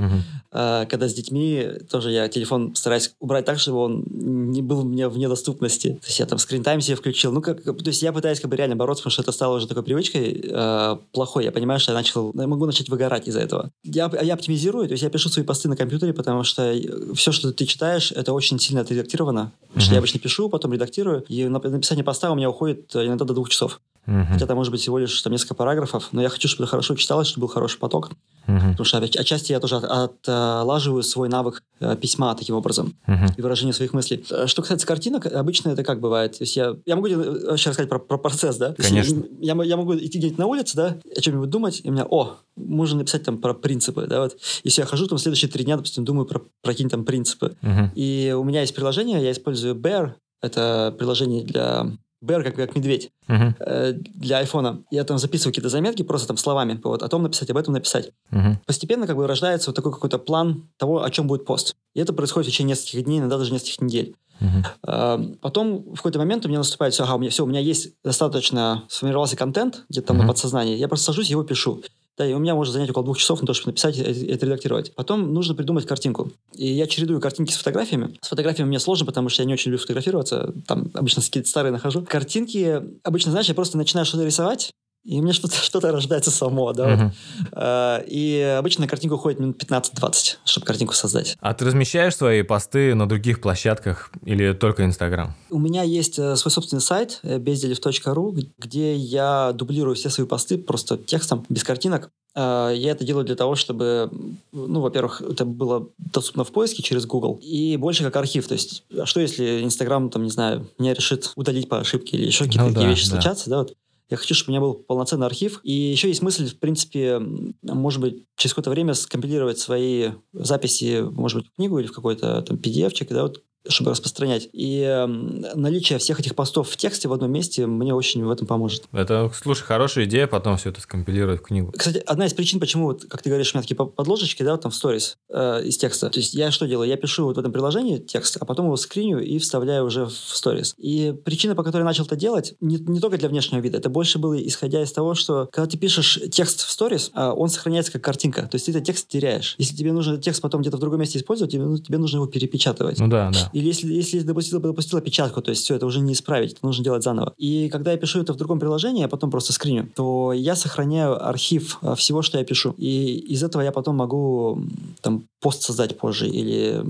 А, когда с детьми, тоже я телефон стараюсь убрать так, чтобы он не был мне в недоступности. То есть я там скринтайм себе включил. Ну, как, то есть я пытаюсь как бы реально бороться, потому что это стало уже такой привычкой э, плохой. Я понимаю, что я начал, я могу начать выгорать из-за этого. Я, я оптимизирую, то есть я пишу свои посты на компьютере, потому что все, что ты читаешь, читаешь, это очень сильно отредактировано. Потому что я обычно пишу, потом редактирую, и на написание поста у меня уходит э, иногда до двух часов. Uh-huh. Хотя там может быть всего лишь там, несколько параграфов, но я хочу, чтобы это хорошо читалось, чтобы был хороший поток. Uh-huh. Потому что отчасти я тоже отлаживаю свой навык э, письма таким образом uh-huh. и выражения своих мыслей. Э, что касается картинок, обычно это как бывает? То есть я, я могу сейчас рассказать про, про процесс, да? Конечно. Я, я, я могу идти где-нибудь на улице, да, о чем-нибудь думать, и у меня, о, можно написать там про принципы, да, вот. Если я хожу, там следующие три дня, допустим, думаю про, про какие-нибудь там принципы. Uh-huh. И у меня есть приложение, я использую Bear, Это приложение для Bear как, как медведь uh-huh. э, для айфона. Я там записываю какие-то заметки просто там словами, вот, о том написать, об этом написать. Uh-huh. Постепенно как бы рождается вот такой какой-то план того, о чем будет пост. И это происходит в течение нескольких дней, иногда даже нескольких недель. Uh-huh. Потом в какой-то момент у меня наступает все, ага, у меня все, у меня есть достаточно сформировался контент где-то там uh-huh. на подсознании, я просто сажусь, его пишу. Да, и у меня может занять около двух часов на то, чтобы написать и это редактировать. Потом нужно придумать картинку. И я чередую картинки с фотографиями. С фотографиями мне сложно, потому что я не очень люблю фотографироваться. Там обычно какие-то старые нахожу. Картинки, обычно, знаешь, я просто начинаю что-то рисовать, и у меня что-то что рождается само, да. Uh-huh. И обычно на картинку уходит минут 15-20, чтобы картинку создать. А ты размещаешь свои посты на других площадках или только Инстаграм? У меня есть э, свой собственный сайт э, безделев.ру, где я дублирую все свои посты просто текстом, без картинок. А, я это делаю для того, чтобы, ну, во-первых, это было доступно в поиске через Google, и больше как архив. То есть, а что если Инстаграм, там, не знаю, меня решит удалить по ошибке или еще какие-то ну, такие да, вещи да. случатся, да, вот. Я хочу, чтобы у меня был полноценный архив. И еще есть мысль, в принципе, может быть, через какое-то время скомпилировать свои записи, может быть, в книгу или в какой-то там PDF-чик, да, вот чтобы распространять. И э, наличие всех этих постов в тексте в одном месте мне очень в этом поможет. Это, слушай, хорошая идея потом все это скомпилировать в книгу. Кстати, одна из причин, почему, вот, как ты говоришь, у меня такие подложечки, да, вот там в сторис э, из текста. То есть я что делаю? Я пишу вот в этом приложении текст, а потом его скриню и вставляю уже в сторис. И причина, по которой я начал это делать, не, не только для внешнего вида, это больше было исходя из того, что когда ты пишешь текст в сторис, э, он сохраняется как картинка. То есть ты этот текст теряешь. Если тебе нужно этот текст потом где-то в другом месте использовать, тебе, ну, тебе нужно его перепечатывать. Ну да, да. Или если, если допустила, допустила печатку, то есть все, это уже не исправить, это нужно делать заново. И когда я пишу это в другом приложении, а потом просто скриню, то я сохраняю архив а, всего, что я пишу. И из этого я потом могу там пост создать позже или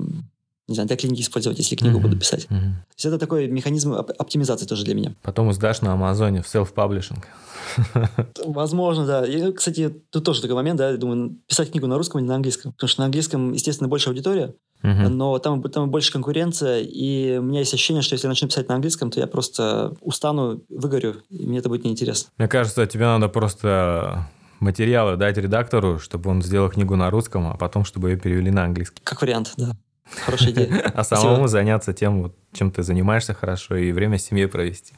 не знаю, для книги использовать, если книгу mm-hmm. буду писать. Mm-hmm. То есть это такой механизм оптимизации тоже для меня. Потом сдашь на Амазоне в self-publishing. Возможно, да. И, кстати, тут тоже такой момент, да, я думаю, писать книгу на русском или на английском. Потому что на английском, естественно, больше аудитория, uh-huh. но там, там больше конкуренция, и у меня есть ощущение, что если я начну писать на английском, то я просто устану, выгорю, и мне это будет неинтересно. Мне кажется, тебе надо просто материалы дать редактору, чтобы он сделал книгу на русском, а потом, чтобы ее перевели на английский. Как вариант, да. Хорошая идея. А самому заняться тем, чем ты занимаешься хорошо, и время с семьей провести.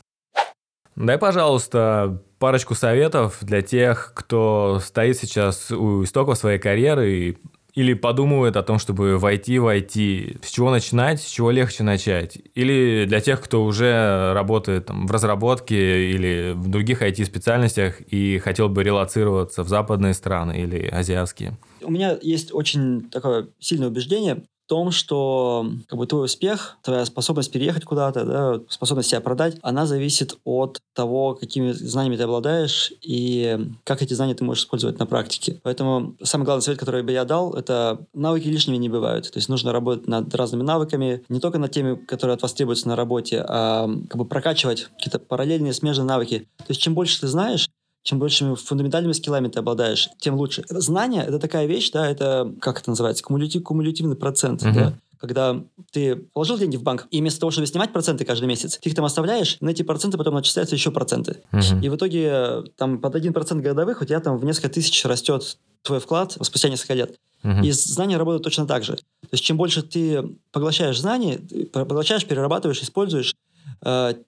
Дай, пожалуйста, парочку советов для тех, кто стоит сейчас у истоков своей карьеры или подумывает о том, чтобы войти в IT. С чего начинать, с чего легче начать? Или для тех, кто уже работает там, в разработке или в других IT-специальностях и хотел бы релацироваться в западные страны или азиатские? У меня есть очень такое сильное убеждение том, что как бы, твой успех, твоя способность переехать куда-то, да, способность себя продать, она зависит от того, какими знаниями ты обладаешь и как эти знания ты можешь использовать на практике. Поэтому самый главный совет, который бы я дал, это навыки лишними не бывают. То есть нужно работать над разными навыками, не только над теми, которые от вас требуются на работе, а как бы прокачивать какие-то параллельные, смежные навыки. То есть чем больше ты знаешь, чем большими фундаментальными скиллами ты обладаешь, тем лучше. Знание — это такая вещь, да, это, как это называется, кумулятив, кумулятивный процент, uh-huh. да, когда ты положил деньги в банк, и вместо того, чтобы снимать проценты каждый месяц, ты их там оставляешь, на эти проценты потом начисляются еще проценты. Uh-huh. И в итоге там под 1% годовых у тебя там в несколько тысяч растет твой вклад спустя несколько лет. Uh-huh. И знания работают точно так же. То есть чем больше ты поглощаешь знаний, поглощаешь, перерабатываешь, используешь,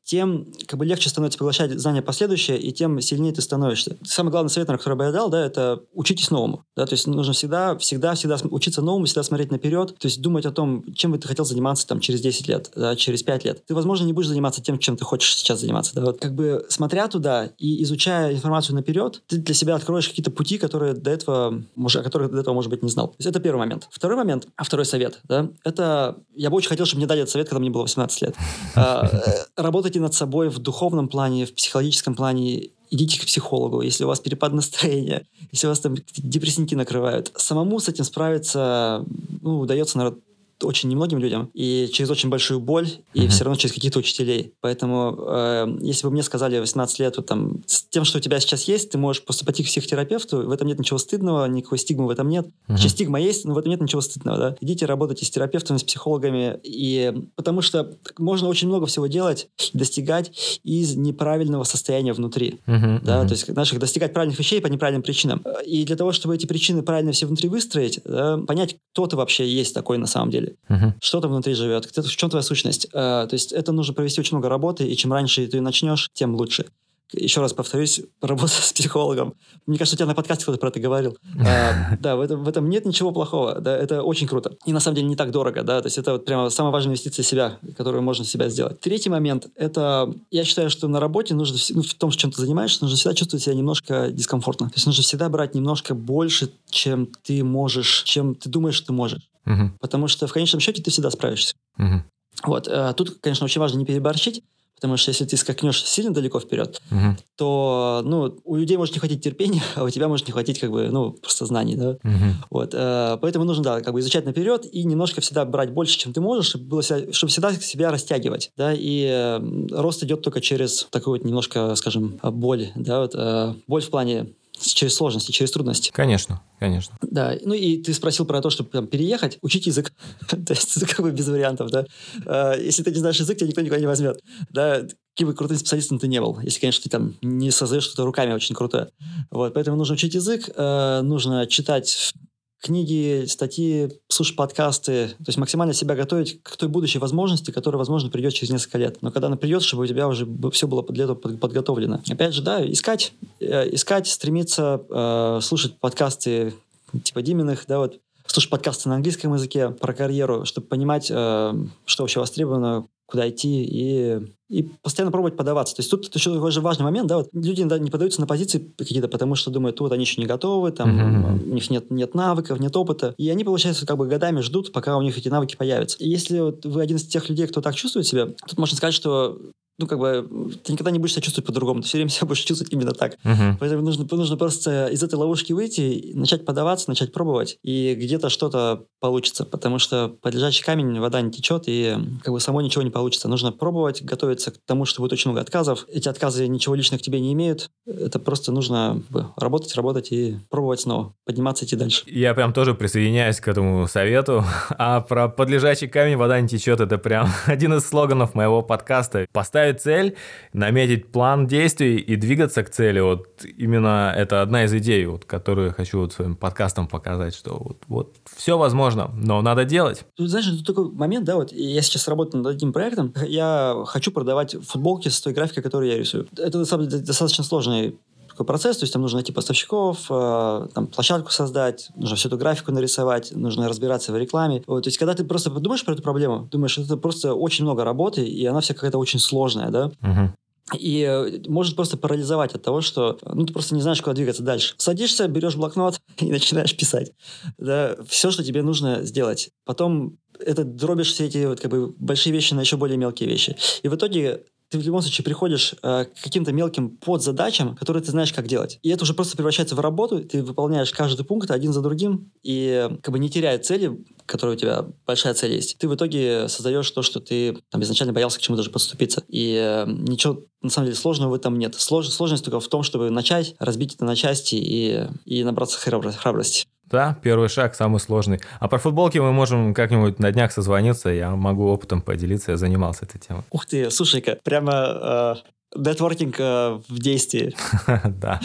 тем как бы легче становится поглощать знания последующие, и тем сильнее ты становишься. Самый главный совет, который бы я дал, да, это учитесь новому. Да, то есть нужно всегда, всегда, всегда учиться новому, всегда смотреть наперед, то есть думать о том, чем бы ты хотел заниматься там через 10 лет, да, через 5 лет. Ты, возможно, не будешь заниматься тем, чем ты хочешь сейчас заниматься. Да. Вот, как бы смотря туда и изучая информацию наперед, ты для себя откроешь какие-то пути, которые до этого, может, о которых до этого, может быть, не знал. То есть это первый момент. Второй момент, а второй совет, да, это я бы очень хотел, чтобы мне дали этот совет, когда мне было 18 лет. Работайте над собой в духовном плане, в психологическом плане, идите к психологу, если у вас перепад настроения, если у вас там депрессинки накрывают. Самому с этим справиться ну, удается, наверное, очень немногим людям, и через очень большую боль, и mm-hmm. все равно через каких-то учителей. Поэтому, э, если бы мне сказали 18 лет, вот, там, с тем, что у тебя сейчас есть, ты можешь просто пойти к психотерапевту, в этом нет ничего стыдного, никакой стигмы в этом нет. Mm-hmm. Сейчас стигма есть, но в этом нет ничего стыдного. Да? Идите работайте с терапевтами, с психологами, и потому что можно очень много всего делать, достигать из неправильного состояния внутри. Mm-hmm. Да? Mm-hmm. То есть, знаешь, достигать правильных вещей по неправильным причинам. И для того, чтобы эти причины правильно все внутри выстроить, да, понять, кто ты вообще есть такой на самом деле, ты, uh-huh. что там внутри живет, в чем твоя сущность. Э, то есть это нужно провести очень много работы, и чем раньше ты начнешь, тем лучше еще раз повторюсь, работа с психологом. Мне кажется, у тебя на подкасте кто-то про это говорил. А, да, в этом, в этом нет ничего плохого. Да, это очень круто. И на самом деле не так дорого. Да, то есть это вот прямо самая важная инвестиция в себя, которую можно себя сделать. Третий момент – это, я считаю, что на работе нужно, ну, в том, чем ты занимаешься, нужно всегда чувствовать себя немножко дискомфортно. То есть нужно всегда брать немножко больше, чем ты можешь, чем ты думаешь, что ты можешь. Угу. Потому что в конечном счете ты всегда справишься. Угу. Вот. А тут, конечно, очень важно не переборщить, Потому что если ты скакнешь сильно далеко вперед, угу. то ну, у людей может не хватить терпения, а у тебя может не хватить как бы, ну, просто знаний. Да? Угу. Вот, э, поэтому нужно да, как бы изучать наперед и немножко всегда брать больше, чем ты можешь, чтобы, было себя, чтобы всегда себя растягивать. Да? И э, рост идет только через такую вот немножко, скажем, боль. Да? Вот, э, боль в плане через сложности, через трудности. Конечно, конечно. Да, ну и ты спросил про то, чтобы там, переехать, учить язык. то есть как бы без вариантов, да. А, если ты не знаешь язык, тебя никто никуда не возьмет. Да, каким бы крутым специалистом ты не был, если, конечно, ты там не создаешь что-то руками очень крутое. Вот, поэтому нужно учить язык, э, нужно читать книги, статьи, слушать подкасты, то есть максимально себя готовить к той будущей возможности, которая, возможно, придет через несколько лет. Но когда она придет, чтобы у тебя уже все было для этого подготовлено. Опять же, да, искать, э, искать, стремиться э, слушать подкасты типа Диминых, да, вот слушать подкасты на английском языке про карьеру, чтобы понимать, э, что вообще востребовано, куда идти и, и постоянно пробовать подаваться. То есть тут еще такой же важный момент, да, вот люди да, не подаются на позиции какие-то, потому что думают, вот они еще не готовы, там mm-hmm. у них нет, нет навыков, нет опыта, и они, получается, как бы годами ждут, пока у них эти навыки появятся. И если вот вы один из тех людей, кто так чувствует себя, тут можно сказать, что ну, как бы, ты никогда не будешь себя чувствовать по-другому, ты все время себя будешь чувствовать именно так. Uh-huh. Поэтому нужно, нужно просто из этой ловушки выйти, начать подаваться, начать пробовать, и где-то что-то получится, потому что под лежачий камень вода не течет, и как бы само ничего не получится. Нужно пробовать, готовиться к тому, что будет очень много отказов. Эти отказы ничего личного к тебе не имеют, это просто нужно работать, работать и пробовать снова, подниматься, идти дальше. Я прям тоже присоединяюсь к этому совету. А про подлежащий камень вода не течет, это прям один из слоганов моего подкаста. Поставить поставить цель, наметить план действий и двигаться к цели. Вот именно это одна из идей, вот, которую хочу вот своим подкастом показать, что вот, вот все возможно, но надо делать. Тут, знаешь, тут такой момент, да, вот я сейчас работаю над одним проектом, я хочу продавать футболки с той графикой, которую я рисую. Это, на самом деле, достаточно сложный такой процесс, то есть там нужно найти поставщиков, э, там площадку создать, нужно всю эту графику нарисовать, нужно разбираться в рекламе. Вот, то есть когда ты просто думаешь про эту проблему, думаешь, это просто очень много работы, и она вся какая-то очень сложная, да? Угу. И э, может просто парализовать от того, что ну, ты просто не знаешь, куда двигаться дальше. Садишься, берешь блокнот и начинаешь писать. Да, все, что тебе нужно сделать. Потом это дробишь все эти вот, как бы, большие вещи на еще более мелкие вещи. И в итоге ты в любом случае приходишь э, к каким-то мелким подзадачам, которые ты знаешь, как делать. И это уже просто превращается в работу, ты выполняешь каждый пункт один за другим, и как бы не теряя цели, которая у тебя большая цель есть, ты в итоге создаешь то, что ты там, изначально боялся к чему даже подступиться. И э, ничего на самом деле сложного в этом нет. Слож, сложность только в том, чтобы начать, разбить это на части и, и набраться храбрости. Да, первый шаг самый сложный. А про футболки мы можем как-нибудь на днях созвониться, я могу опытом поделиться, я занимался этой темой. Ух ты, слушай-ка, прямо э, нетворкинг э, в действии. Да.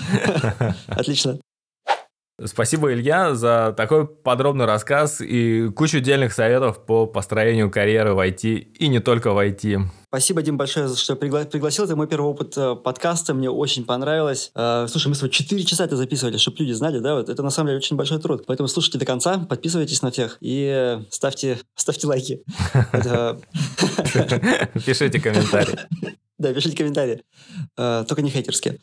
Отлично. Спасибо, Илья, за такой подробный рассказ и кучу дельных советов по построению карьеры в IT и не только в IT. Спасибо, Дим, большое, что пригла- пригласил. Это мой первый опыт э, подкаста, мне очень понравилось. Э, слушай, мы с тобой 4 часа это записывали, чтобы люди знали, да, вот это на самом деле очень большой труд. Поэтому слушайте до конца, подписывайтесь на всех и ставьте, ставьте лайки. Пишите комментарии. Да, пишите комментарии. Э, только не хейтерские.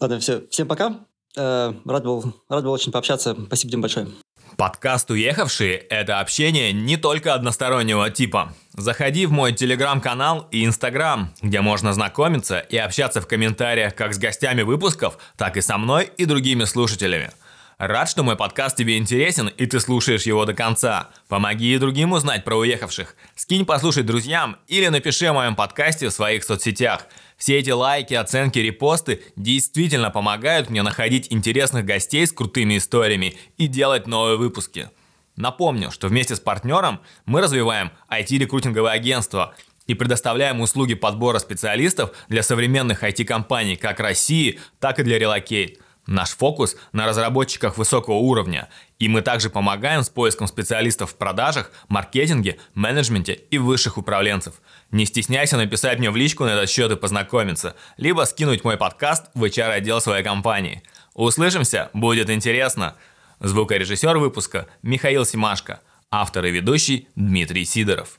Ладно, все. Всем пока. Э, рад был, рад был очень пообщаться. Спасибо, Дим, большое. Подкаст «Уехавшие» — это общение не только одностороннего типа. Заходи в мой телеграм-канал и инстаграм, где можно знакомиться и общаться в комментариях как с гостями выпусков, так и со мной и другими слушателями. Рад, что мой подкаст тебе интересен и ты слушаешь его до конца. Помоги и другим узнать про уехавших. Скинь послушать друзьям или напиши о моем подкасте в своих соцсетях – все эти лайки, оценки, репосты действительно помогают мне находить интересных гостей с крутыми историями и делать новые выпуски. Напомню, что вместе с партнером мы развиваем IT-рекрутинговое агентство и предоставляем услуги подбора специалистов для современных IT-компаний как России, так и для Relocate. Наш фокус на разработчиках высокого уровня, и мы также помогаем с поиском специалистов в продажах, маркетинге, менеджменте и высших управленцев. Не стесняйся написать мне в личку на этот счет и познакомиться, либо скинуть мой подкаст в HR-отдел своей компании. Услышимся, будет интересно. Звукорежиссер выпуска Михаил Симашко, автор и ведущий Дмитрий Сидоров.